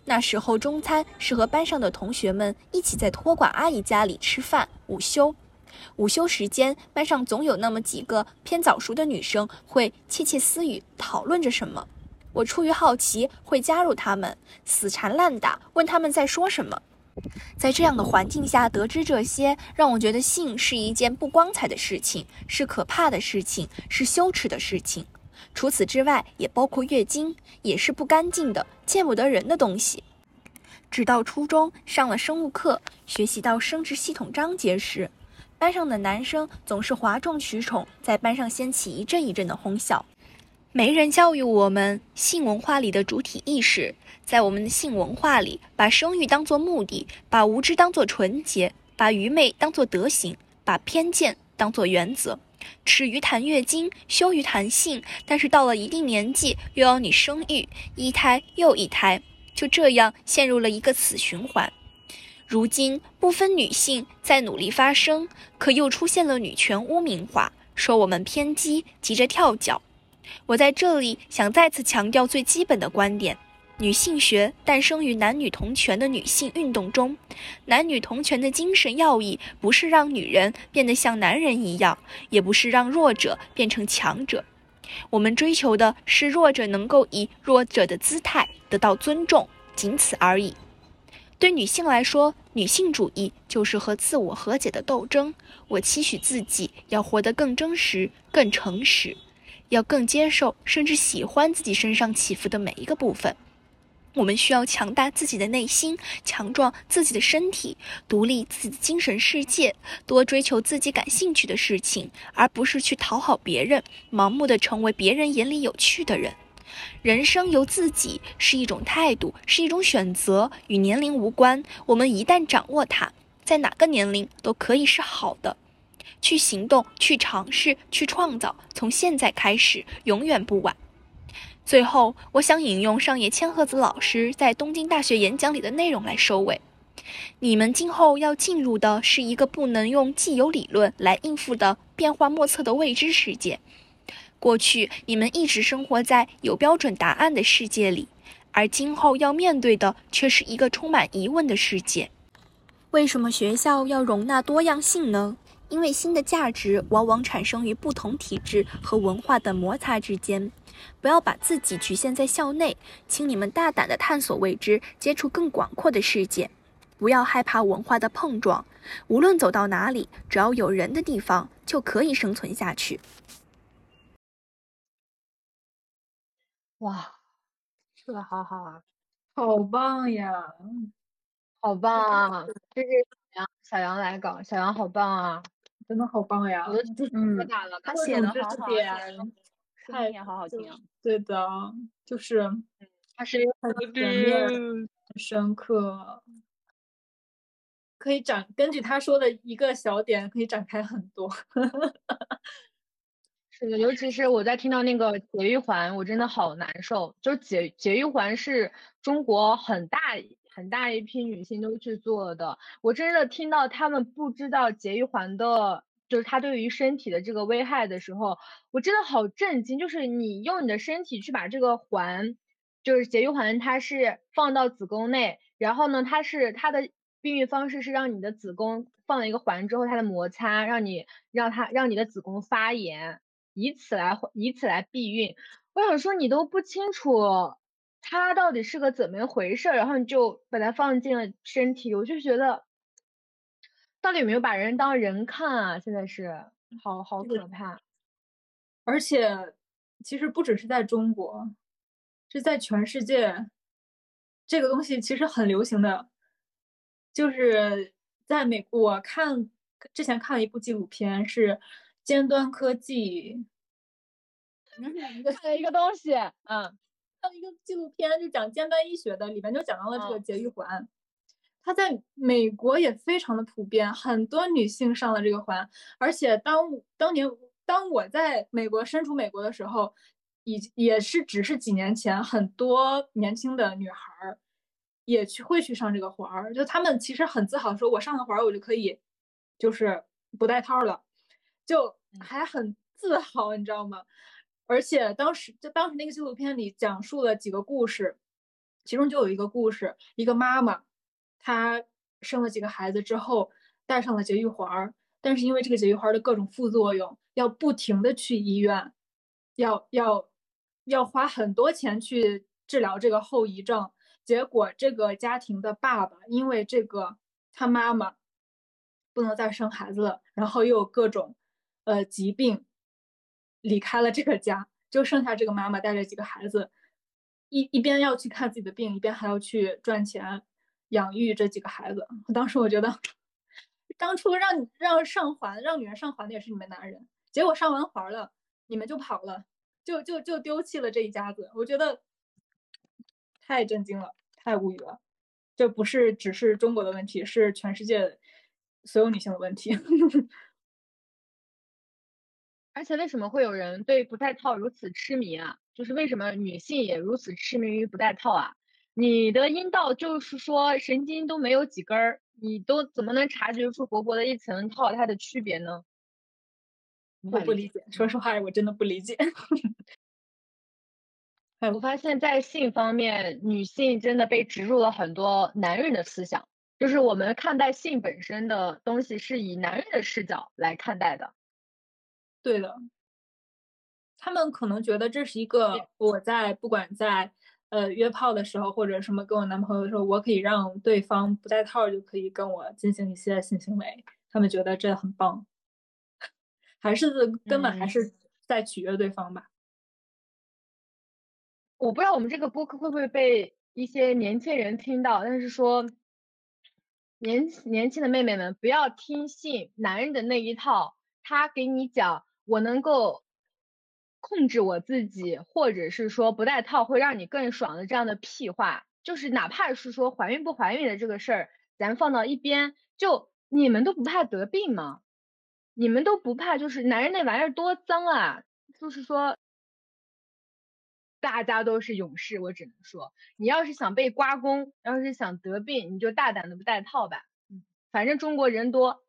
那时候中餐是和班上的同学们一起在托管阿姨家里吃饭。午休，午休时间，班上总有那么几个偏早熟的女生会窃窃私语讨论着什么。我出于好奇会加入他们，死缠烂打，问他们在说什么。在这样的环境下得知这些，让我觉得性是一件不光彩的事情，是可怕的事情，是羞耻的事情。除此之外，也包括月经，也是不干净的、见不得人的东西。直到初中上了生物课，学习到生殖系统章节时，班上的男生总是哗众取宠，在班上掀起一阵一阵的哄笑。没人教育我们性文化里的主体意识，在我们的性文化里，把生育当作目的，把无知当作纯洁，把愚昧当作德行，把偏见当作原则。耻于谈月经，羞于谈性，但是到了一定年纪，又要你生育，一胎又一胎，就这样陷入了一个死循环。如今不分女性在努力发声，可又出现了女权污名化，说我们偏激，急着跳脚。我在这里想再次强调最基本的观点：女性学诞生于男女同权的女性运动中。男女同权的精神要义，不是让女人变得像男人一样，也不是让弱者变成强者。我们追求的是弱者能够以弱者的姿态得到尊重，仅此而已。对女性来说，女性主义就是和自我和解的斗争。我期许自己要活得更真实、更诚实。要更接受，甚至喜欢自己身上起伏的每一个部分。我们需要强大自己的内心，强壮自己的身体，独立自己的精神世界，多追求自己感兴趣的事情，而不是去讨好别人，盲目的成为别人眼里有趣的人。人生由自己是一种态度，是一种选择，与年龄无关。我们一旦掌握它，在哪个年龄都可以是好的。去行动，去尝试，去创造，从现在开始，永远不晚。最后，我想引用上野千鹤子老师在东京大学演讲里的内容来收尾：你们今后要进入的是一个不能用既有理论来应付的变化莫测的未知世界。过去，你们一直生活在有标准答案的世界里，而今后要面对的却是一个充满疑问的世界。为什么学校要容纳多样性呢？因为新的价值往往产生于不同体制和文化的摩擦之间。不要把自己局限在校内，请你们大胆地探索未知，接触更广阔的世界。不要害怕文化的碰撞，无论走到哪里，只要有人的地方就可以生存下去。哇，说的好好啊，好棒呀，好棒啊！这是小杨，小杨来搞，小杨好棒啊！真的好棒呀！我都嗯，了，他写的好好，声音也好好听。对的，就是，他是很全面、很深刻，可以展根据他说的一个小点，可以展开很多。是的，尤其是我在听到那个节育环，我真的好难受。就是节节育环是中国很大。很大一批女性都去做的，我真的听到她们不知道节育环的，就是它对于身体的这个危害的时候，我真的好震惊。就是你用你的身体去把这个环，就是节育环，它是放到子宫内，然后呢，它是它的避孕方式是让你的子宫放了一个环之后，它的摩擦让你让它让你的子宫发炎，以此来以此来避孕。我想说你都不清楚。它到底是个怎么一回事？然后你就把它放进了身体，我就觉得，到底有没有把人当人看啊？现在是，好好可怕。而且，其实不只是在中国，是在全世界，这个东西其实很流行的。就是在美，我看之前看了一部纪录片，是尖端科技，一个 一个东西，嗯。一个纪录片就讲尖端医学的，里面就讲到了这个节育环，它在美国也非常的普遍，很多女性上了这个环，而且当当年当我在美国身处美国的时候，已也是只是几年前，很多年轻的女孩儿也去会去上这个环儿，就她们其实很自豪，说我上了环儿，我就可以就是不带套了，就还很自豪，你知道吗？而且当时就当时那个纪录片里讲述了几个故事，其中就有一个故事，一个妈妈，她生了几个孩子之后带上了节育环儿，但是因为这个节育环儿的各种副作用，要不停的去医院，要要要花很多钱去治疗这个后遗症。结果这个家庭的爸爸因为这个他妈妈不能再生孩子了，然后又有各种呃疾病，离开了这个家，就剩下这个妈妈带着几个孩子，一一边要去看自己的病，一边还要去赚钱养育这几个孩子。当时我觉得，当初让让上环让女人上环的也是你们男人，结果上完环了，你们就跑了，就就就丢弃了这一家子。我觉得。太震惊了，太无语了，这不是只是中国的问题，是全世界所有女性的问题。而且为什么会有人对不戴套如此痴迷啊？就是为什么女性也如此痴迷于不戴套啊？你的阴道就是说神经都没有几根儿，你都怎么能察觉出薄薄的一层套它的区别呢？我不理解，说实话，我真的不理解。我发现，在性方面，女性真的被植入了很多男人的思想，就是我们看待性本身的东西是以男人的视角来看待的。对的，他们可能觉得这是一个。我在不管在呃约炮的时候，或者什么跟我男朋友的时候，我可以让对方不戴套就可以跟我进行一些性行为，他们觉得这很棒，还是根本还是在取悦对方吧。我不知道我们这个播客会不会被一些年轻人听到，但是说年年轻的妹妹们不要听信男人的那一套，他给你讲我能够控制我自己，或者是说不戴套会让你更爽的这样的屁话，就是哪怕是说怀孕不怀孕的这个事儿，咱放到一边，就你们都不怕得病吗？你们都不怕就是男人那玩意儿多脏啊，就是说。大家都是勇士，我只能说，你要是想被刮宫，要是想得病，你就大胆的不戴套吧。反正中国人多，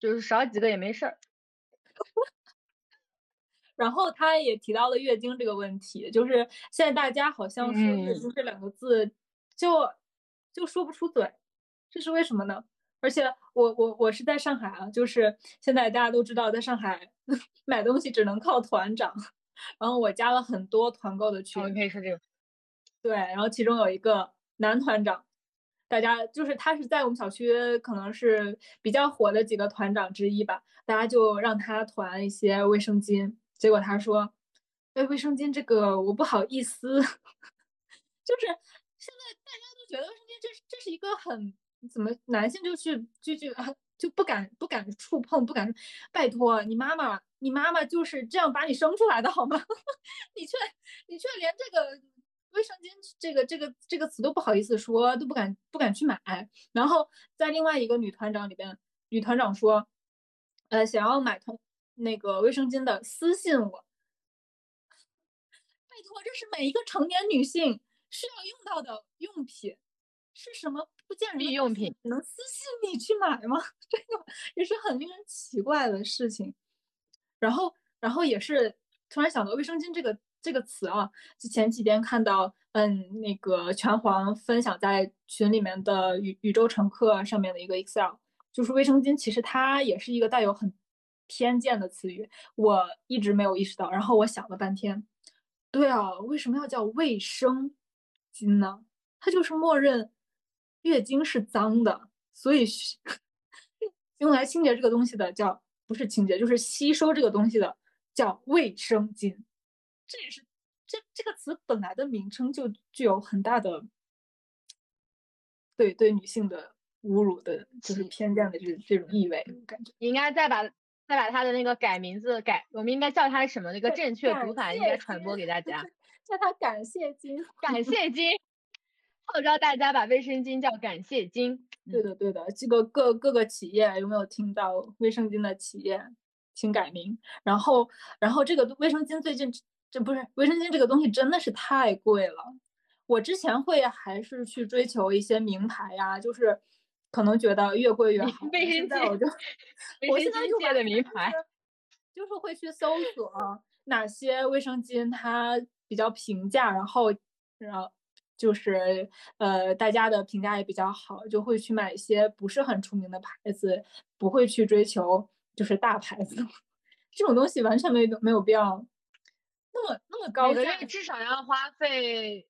就是少几个也没事儿。然后他也提到了月经这个问题，就是现在大家好像说月经这两个字就就说不出嘴，这是为什么呢？而且我我我是在上海啊，就是现在大家都知道，在上海 买东西只能靠团长。然后我加了很多团购的群，可以说这个，对，然后其中有一个男团长，大家就是他是在我们小区可能是比较火的几个团长之一吧，大家就让他团一些卫生巾，结果他说，哎，卫生巾这个我不好意思，就是现在大家都觉得卫生巾这这是一个很怎么男性就去就就就不敢不敢触碰，不敢，拜托你妈妈。你妈妈就是这样把你生出来的，好吗？你却你却连这个卫生巾这个这个这个词都不好意思说，都不敢不敢去买。然后在另外一个女团长里边，女团长说，呃，想要买同那个卫生巾的私信我。拜托，这是每一个成年女性需要用到的用品，是什么不见人用品能私信你去买吗？这个也是很令人奇怪的事情。然后，然后也是突然想到卫生巾这个这个词啊，就前几天看到，嗯，那个拳皇分享在群里面的宇宇宙乘客上面的一个 Excel，就是卫生巾其实它也是一个带有很偏见的词语，我一直没有意识到。然后我想了半天，对啊，为什么要叫卫生巾呢？它就是默认月经是脏的，所以 用来清洁这个东西的叫。不是清洁，就是吸收这个东西的，叫卫生巾。这也是这这个词本来的名称就具有很大的对对女性的侮辱的，就是偏见的这这种意味。感觉应该再把再把它的那个改名字改，我们应该叫它什么？那个正确读法应该传播给大家，叫它感谢金，感谢金。号召大家把卫生巾叫感谢巾。对的，对的，这个各各个企业有没有听到卫生巾的企业，请改名。然后，然后这个卫生巾最近这不是卫生巾这个东西真的是太贵了。我之前会还是去追求一些名牌呀，就是可能觉得越贵越好。卫生巾，我就我现在用的名牌，就是会去搜索哪些卫生巾它比较平价，然后然后。就是呃，大家的评价也比较好，就会去买一些不是很出名的牌子，不会去追求就是大牌子，这种东西完全没没有必要那么那么高，每个月至少要花费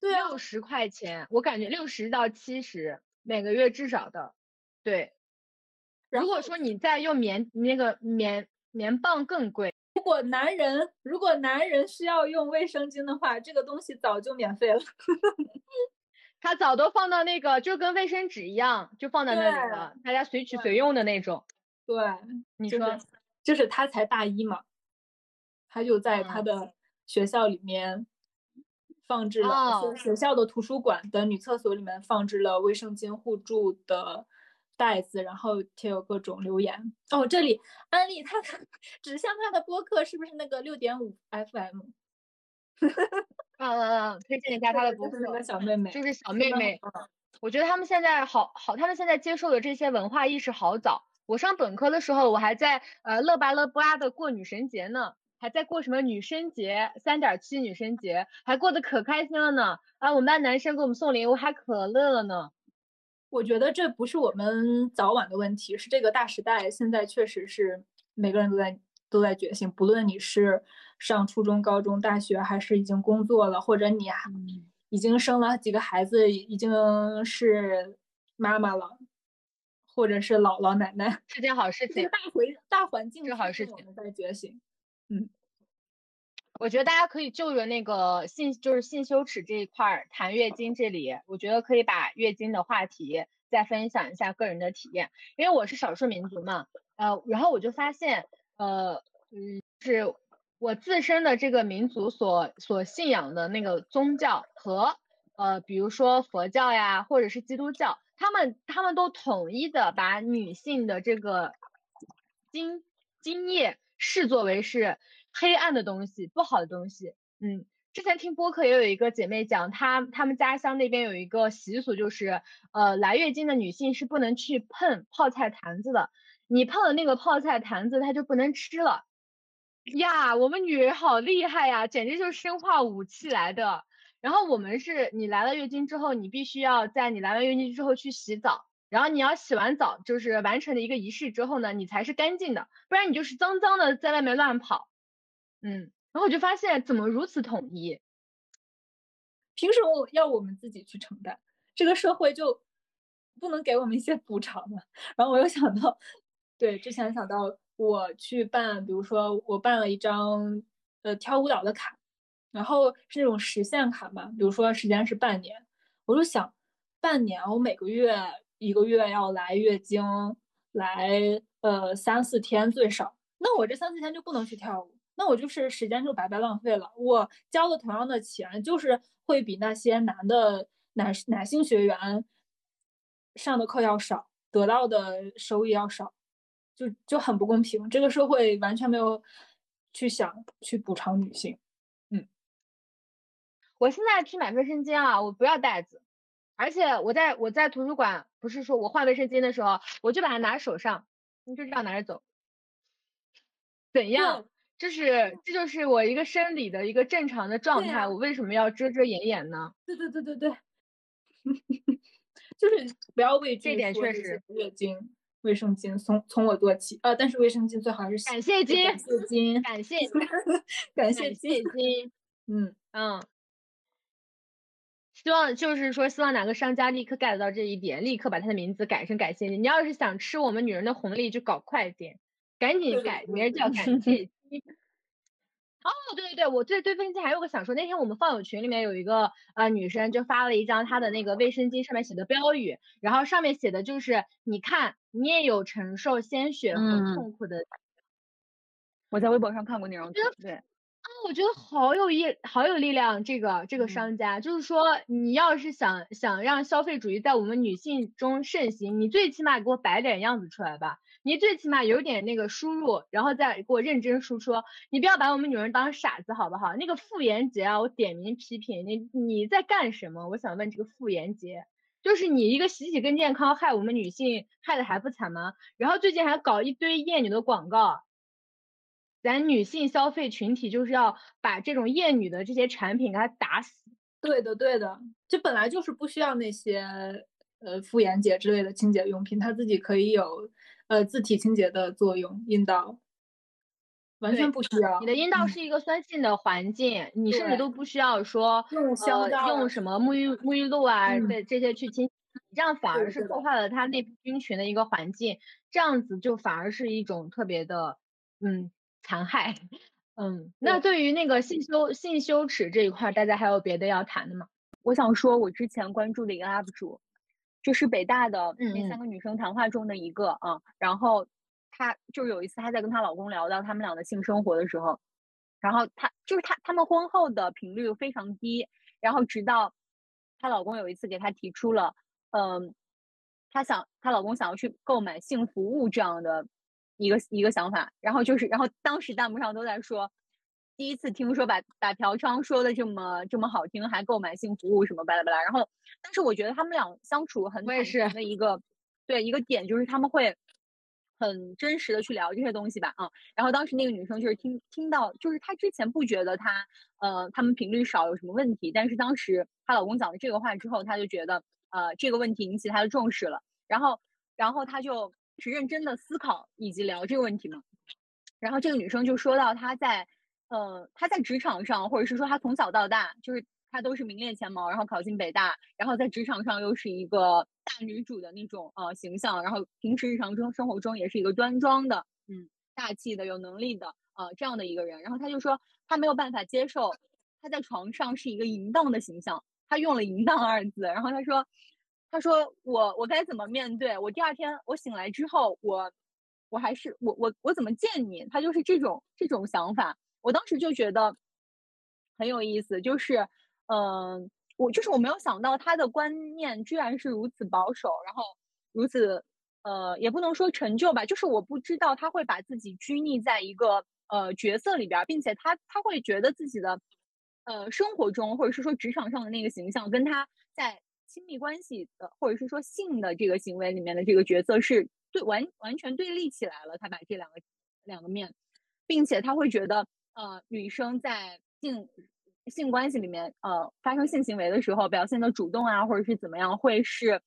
六十块钱，我感觉六十到七十每个月至少的，对。如果说你再用棉那个棉棉棒更贵。如果男人如果男人需要用卫生巾的话，这个东西早就免费了。他早都放到那个就跟卫生纸一样，就放在那里了，大家随取随用的那种。对，你说，就是他才大一嘛，他就在他的学校里面放置了，学校的图书馆的女厕所里面放置了卫生巾互助的。袋子，然后贴有各种留言。哦，这里安利他的指向他的播客是不是那个六点五 FM？嗯嗯嗯，推荐一下他的博客。那个小妹妹，就是小妹妹。我觉得他们现在好好，他们现在接受的这些文化意识好早。我上本科的时候，我还在呃乐吧乐吧的过女神节呢，还在过什么女生节三点七女生节，还过得可开心了呢。啊，我们班男生给我们送礼物还可乐了呢。我觉得这不是我们早晚的问题，是这个大时代现在确实是每个人都在都在觉醒。不论你是上初中、高中、大学，还是已经工作了，或者你已经生了几个孩子，已经是妈妈了，或者是姥姥奶奶，是件好事情。大回大环境是好事情，在觉醒。嗯，我觉得大家可以就着那个性，就是性羞耻这一块儿谈月经。这里，我觉得可以把月经的话题再分享一下个人的体验，因为我是少数民族嘛，呃，然后我就发现，呃，嗯，是我自身的这个民族所所信仰的那个宗教和，呃，比如说佛教呀，或者是基督教，他们他们都统一的把女性的这个经经液视作为是。黑暗的东西，不好的东西。嗯，之前听播客也有一个姐妹讲，她她们家乡那边有一个习俗，就是呃来月经的女性是不能去碰泡菜坛子的，你碰了那个泡菜坛子，她就不能吃了。呀，我们女人好厉害呀，简直就是生化武器来的。然后我们是，你来了月经之后，你必须要在你来完月经之后去洗澡，然后你要洗完澡，就是完成了一个仪式之后呢，你才是干净的，不然你就是脏脏的在外面乱跑。嗯，然后我就发现怎么如此统一？凭什么要我们自己去承担？这个社会就不能给我们一些补偿吗？然后我又想到，对，之前想到我去办，比如说我办了一张呃跳舞蹈的卡，然后是那种实现卡嘛，比如说时间是半年，我就想半年我每个月一个月要来月经来呃三四天最少，那我这三四天就不能去跳舞。那我就是时间就白白浪费了。我交了同样的钱，就是会比那些男的男男性学员上的课要少，得到的收益要少，就就很不公平。这个社会完全没有去想去补偿女性。嗯，我现在去买卫生巾啊，我不要袋子，而且我在我在图书馆，不是说我换卫生巾的时候，我就把它拿手上，你就这样拿着走，怎样？这是这就是我一个生理的一个正常的状态，我为什么要遮遮掩掩呢？对对对对对，就是不要畏惧。这点确实。月经、卫生巾，从从我做起啊！但是卫生巾最好是感谢金，感谢金，感谢感谢金。嗯嗯，希望就是说，希望哪个商家立刻 get 到这一点，立刻把他的名字改成感谢你。你要是想吃我们女人的红利，就搞快点，赶紧改名叫感谢。哦，对对对，我对对卫生巾还有个想说，那天我们放友群里面有一个呃女生就发了一张她的那个卫生巾上面写的标语，然后上面写的就是你看你也有承受鲜血和痛苦的。我在微博上看过那张图，对。啊，我觉得好有意，好有力量。这个这个商家就是说，你要是想想让消费主义在我们女性中盛行，你最起码给我摆点样子出来吧。你最起码有点那个输入，然后再给我认真输出。你不要把我们女人当傻子，好不好？那个傅炎洁啊，我点名批评你，你在干什么？我想问这个傅炎洁，就是你一个洗洗更健康，害我们女性害的还不惨吗？然后最近还搞一堆厌女的广告。咱女性消费群体就是要把这种厌女的这些产品给它打死。对的，对的，就本来就是不需要那些呃妇炎洁之类的清洁用品，它自己可以有呃自体清洁的作用，阴道。完全不需要。你的阴道嗯是一个酸性的环境，你甚至都不需要说用香呃皂啊用什么沐浴沐浴露啊嗯这这些去清，这样反而是破坏了它内部菌群的一个环境，这样子就反而是一种特别的嗯残害。嗯，那对于那个性羞性羞耻这一块儿，大家还有别的要谈的吗？我想说，我之前关注的一个 UP 主，就是北大的嗯那三嗯个女生谈话中的一个啊、然后她就是有一次她在跟她老公聊到他们俩的性生活的时候，然后她就是她他们婚后的频率非常低，然后直到她老公有一次给她提出了，嗯，她想她老公想要去购买性服务这样的一个一个想法，然后就是然后当时弹幕上都在说。第一次听说把把嫖娼说的这么这么好听，还购买性服务什么巴拉巴拉。然后，但是我觉得他们俩相处很坦我也是诚的一个，对一个点就是他们会很真实的去聊这些东西吧，啊。然后当时那个女生就是听听到，就是她之前不觉得她呃他们频率少有什么问题，但是当时她老公讲了这个话之后，她就觉得呃这个问题引起她的重视了，然后然后她就是认真的思考以及聊这个问题吗。然后这个女生就说到她在呃，她在职场上，或者是说她从小到大，就是她都是名列前茅，然后考进北大，然后在职场上又是一个大女主的那种呃形象，然后平时日常中生活中也是一个端庄的，嗯，大气的、有能力的呃这样的一个人。然后她就说她没有办法接受她在床上是一个淫荡的形象，她用了“淫荡”二字。然后她说，他说我我该怎么面对？我第二天我醒来之后，我我还是我我我怎么见你？他就是这种这种想法。我当时就觉得很有意思，就是，嗯、我就是我没有想到他的观念居然是如此保守，然后如此，呃，也不能说陈旧吧，就是我不知道他会把自己拘泥在一个呃角色里边，并且他他会觉得自己的呃生活中或者是说职场上的那个形象，跟他在亲密关系的或者是说性的这个行为里面的这个角色是对完完全对立起来了，他把这两个两个面，并且他会觉得。呃，女生在性性关系里面，呃，发生性行为的时候，表现的主动啊，或者是怎么样，会是，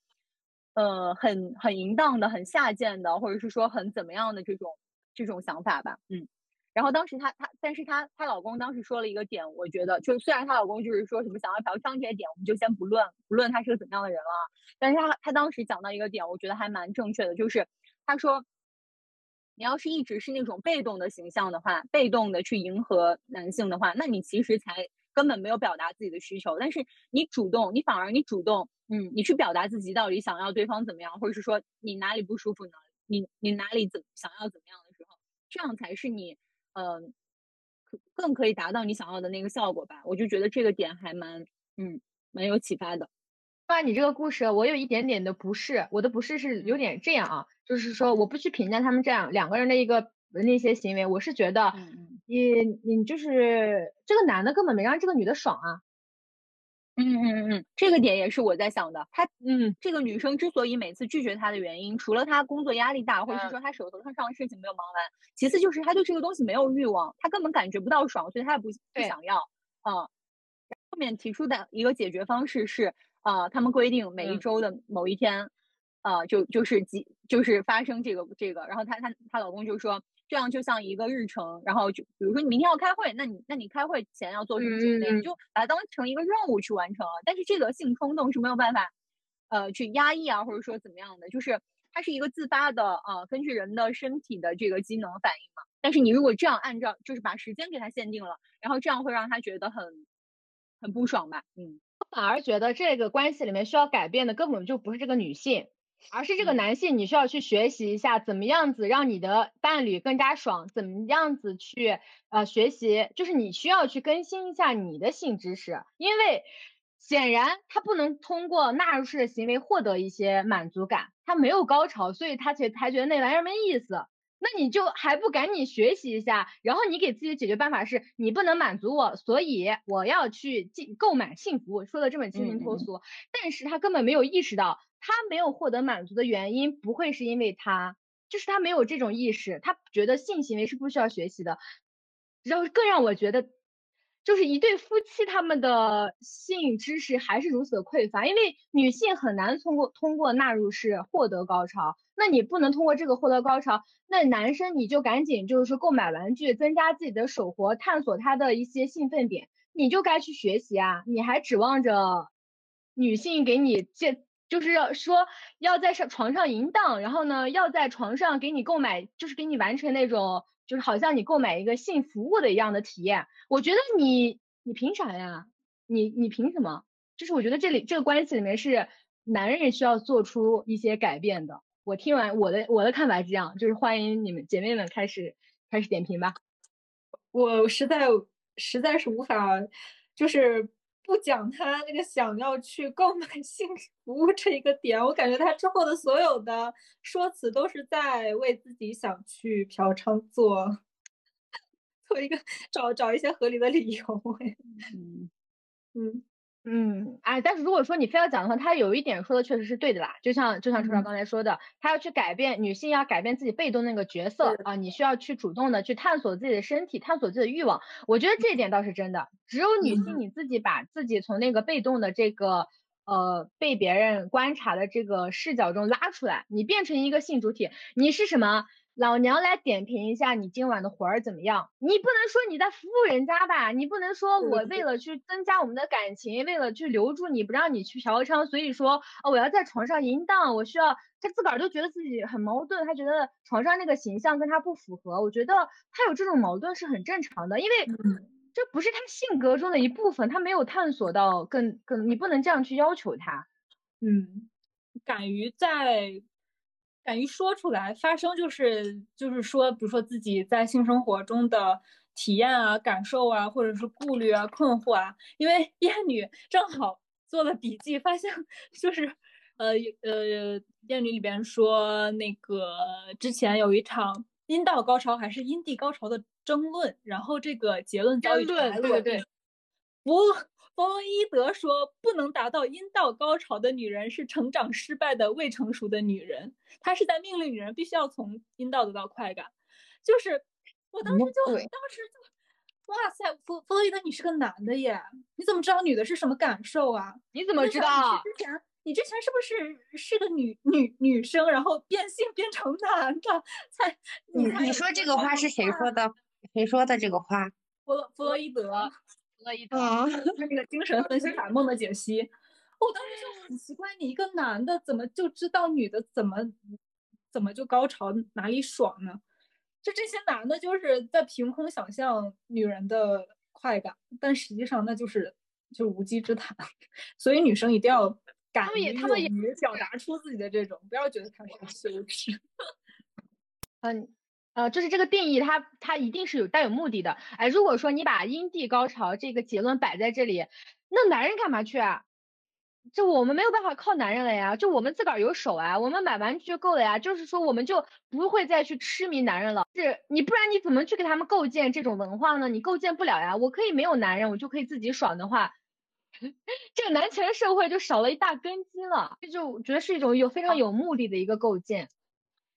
呃，很很淫荡的、很下贱的，或者是说很怎么样的这种这种想法吧，嗯。然后当时她她，但是她她老公当时说了一个点，我觉得就虽然她老公就是说什么想要嫖娼这些点，我们就先不论不论他是个怎么样的人了，但是他他当时讲到一个点，我觉得还蛮正确的，就是他说。你要是一直是那种被动的形象的话，被动的去迎合男性的话，那你其实才根本没有表达自己的需求。但是你主动，你反而你主动，嗯，你去表达自己到底想要对方怎么样，或者是说你哪里不舒服呢？你你哪里怎想要怎么样的时候，这样才是你，呃，更可以达到你想要的那个效果吧。我就觉得这个点还蛮，嗯，蛮有启发的。说完你这个故事，我有一点点的不适，我的不适是有点这样啊，就是说我不去评价他们这样两个人的一个那些行为，我是觉得嗯你你就是这个男的根本没让这个女的爽啊，嗯嗯嗯嗯，这个点也是我在想的。她嗯，这个女生之所以每次拒绝他的原因，除了她工作压力大，或者是嗯说她手头上的事情没有忙完，其次就是她对这个东西没有欲望，她根本感觉不到爽，所以她也不不想要。嗯，后面提出的一个解决方式是，呃，他们规定每一嗯周的某一天，呃，就就是几就是发生这个这个，然后她她她老公就说。这样就像一个日程，然后就比如说你明天要开会，那你那你开会前要做什么准备，嗯嗯嗯你就把它当成一个任务去完成了。但是这个性冲动是没有办法，呃，去压抑啊，或者说怎么样的，就是它是一个自发的，呃，根据人的身体的这个机能反应嘛。但是你如果这样按照，就是把时间给它限定了，然后这样会让他觉得很很不爽吧？嗯，我反而觉得这个关系里面需要改变的根本就不是这个女性。而是这个嗯男性，你需要去学习一下怎么样子让你的伴侣更加爽，怎么样子去呃学习，就是你需要去更新一下你的性知识，因为显然他不能通过纳入式的行为获得一些满足感，他没有高潮，所以他才才觉得那玩意儿没意思。那你就还不赶紧学习一下，然后你给自己的解决办法是你不能满足我，所以我要去进购买性服务，说的这么清新脱俗，但是他根本没有意识到。他没有获得满足的原因，不会是因为他，就是他没有这种意识，他觉得性行为是不需要学习的。然后更让我觉得就是一对夫妻他们的性知识还是如此的匮乏，因为女性很难通过通过纳入式获得高潮，那你不能通过这个获得高潮，那男生你就赶紧就是说购买玩具，增加自己的手活，探索他的一些兴奋点，你就该去学习啊，你还指望着女性给你借，就是要说要在上床上淫荡，然后呢要在床上给你购买，就是给你完成那种。就是好像你购买一个性服务的一样的体验，我觉得你你凭啥呀？你你凭什么？就是我觉得这里这个关系里面是男人需要做出一些改变的。我听完我的我的看法是这样，就是欢迎你们姐妹们开始开始点评吧。我实在实在是无法，就是。不讲他那个想要去购买 性服务这一个点，我感觉他之后的所有的说辞都是在为自己想去嫖娼做做一个找找一些合理的理由。嗯嗯。嗯，哎，但是如果说你非要讲的话，他有一点说的确实是对的啦，就像就像车长刚才说的，他要去改变女性要改变自己被动那个角色啊，你需要去主动的去探索自己的身体，探索自己的欲望，我觉得这一点倒是真的。只有女性你自己把自己从那个被动的这个呃被别人观察的这个视角中拉出来，你变成一个性主体，你是什么？老娘来点评一下你今晚的活儿怎么样？你不能说你在服务人家吧？你不能说我为了去增加我们的感情，为了去留住你不让你去嫖娼，所以说哦我要在床上淫荡，我需要他自个儿都觉得自己很矛盾，他觉得床上那个形象跟他不符合。我觉得他有这种矛盾是很正常的，因为这不是他性格中的一部分，他没有探索到更更，你不能这样去要求他。嗯，敢于在。敢于说出来，发声就是就是说，比如说自己在性生活中的体验啊、感受啊，或者是顾虑啊、困惑啊。因为艳女正好做了笔记，发现就是呃呃，艳女里边说那个之前有一场阴道高潮还是阴蒂高潮的争论，然后这个结论遭遇裁落。对对。不。弗洛伊德说，不能达到阴道高潮的女人是成长失败的未成熟的女人。他是在命令女人必须要从阴道得到快感。就是我当时就当时就，哇塞，弗弗洛伊德，你是个男的耶？你怎么知道女的是什么感受啊？你怎么知道？之前你之前是不是是个女女女生，然后变性变成男的？才你你说这个话是谁说的？谁说的这个话？弗洛弗洛伊德。了一啊，他那个精神分析法梦的解析，我当时就很奇怪，你一个男的怎么就知道女的怎么怎么就高潮哪里爽呢？就这些男的就是在凭空想象女人的快感，但实际上那就是就无稽之谈。所以女生一定要敢于勇于表达出自己的这种，不要觉得他是羞耻。嗯。呃，就是这个定义，它它一定是有带有目的的。哎，如果说你把阴蒂高潮这个结论摆在这里，那男人干嘛去啊？就我们没有办法靠男人了呀，就我们自个儿有手啊，我们买玩具就够了呀。就是说，我们就不会再去痴迷男人了。是你不然你怎么去给他们构建这种文化呢？你构建不了呀。我可以没有男人，我就可以自己爽的话，这个男权社会就少了一大根基了。这就觉得是一种有非常有目的的一个构建。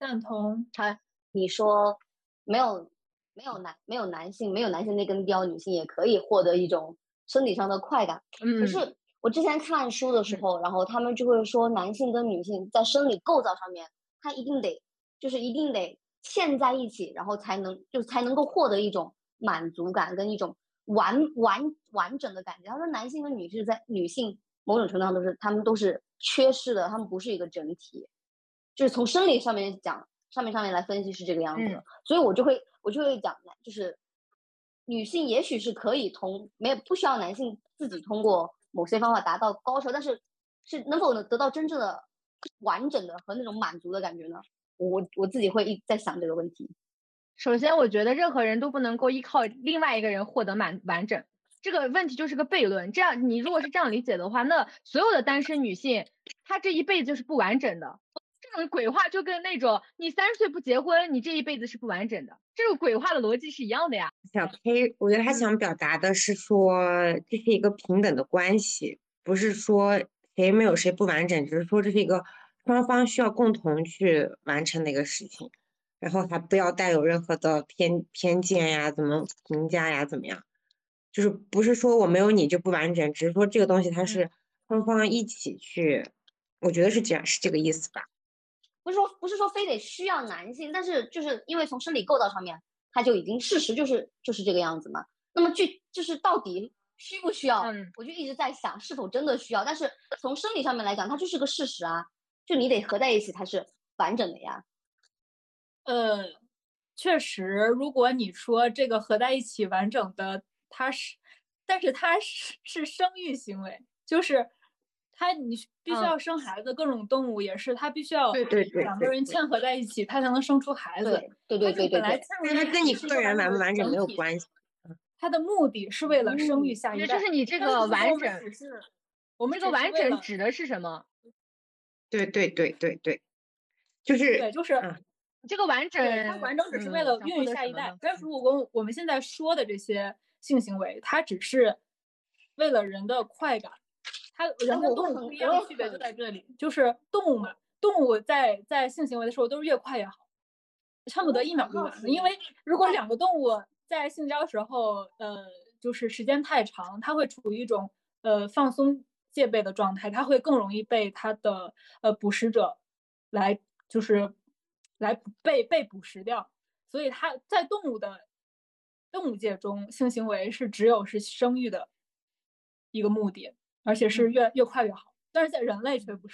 赞同。好。你说没有没有男没有男性没有男性那根雕，女性也可以获得一种身体上的快感。嗯，可是我之前看书的时候，然后他们就会说，男性跟女性在生理构造上面，他一定得就是一定得嵌在一起，然后才能就才能够获得一种满足感跟一种完完完整的感觉。他说，男性跟女性在女性某种程度上都是他们都是缺失的，他们不是一个整体，就是从生理上面讲。上面上面来分析是这个样子，所以我就会我就会讲，就是女性也许是可以通没有不需要男性自己通过某些方法达到高潮，但是是能否能得到真正的完整的和那种满足的感觉呢？我我自己会一在想这个问题。首先，我觉得任何人都不能够依靠另外一个人获得满完整，这个问题就是个悖论。这样你如果是这样理解的话，那所有的单身女性她这一辈子就是不完整的。这种鬼话就跟那种你三十岁不结婚，你这一辈子是不完整的。这种鬼话的逻辑是一样的呀。小 K，我觉得他想表达的是说，这是一个平等的关系，不是说谁没有谁不完整，只是说这是一个双方需要共同去完成的一个事情，然后还不要带有任何的偏偏见呀，怎么评价呀，怎么样？就是不是说我没有你就不完整，只是说这个东西它是双方一起去，我觉得是这样，是这个意思吧？不是说不是说非得需要男性，但是就是因为从生理构造上面，它就已经事实就是就是这个样子嘛。那么具就是到底需不需要，嗯我就一直在想是否真的需要。但是从生理上面来讲，它就是个事实啊，就你得合在一起才是完整的呀。呃，确实，如果你说这个合在一起完整的，它是，但是它是是生育行为，就是它你必须嗯要生孩子，各种动物也是，它必须要对对对两个人嵌合在一起，它才能生出孩子。对对对它对对对，就本来嵌合但它跟你个人完不完整没有关系。它的目的是为了生育嗯下一代。就是你这个完整我们这个完整指的是什么？对对对对对，就是对，就是嗯这个完整，对，它完整只是为嗯了孕育下一代得什么呢。但是如果我们现在说的这些性行为，它只是为了人的快感，它人跟动物不一样的区别就在这里，就是动物嘛，动物在在性行为的时候都是越快越好，恨不得一秒就完了。因为如果两个动物在性交时候，呃，就是时间太长，它会处于一种呃放松戒备的状态，它会更容易被它的呃捕食者来就是来被被捕食掉。所以它在动物的动物界中，性行为是只有是生育的一个目的，而且是越越快越好。但是在人类却不是。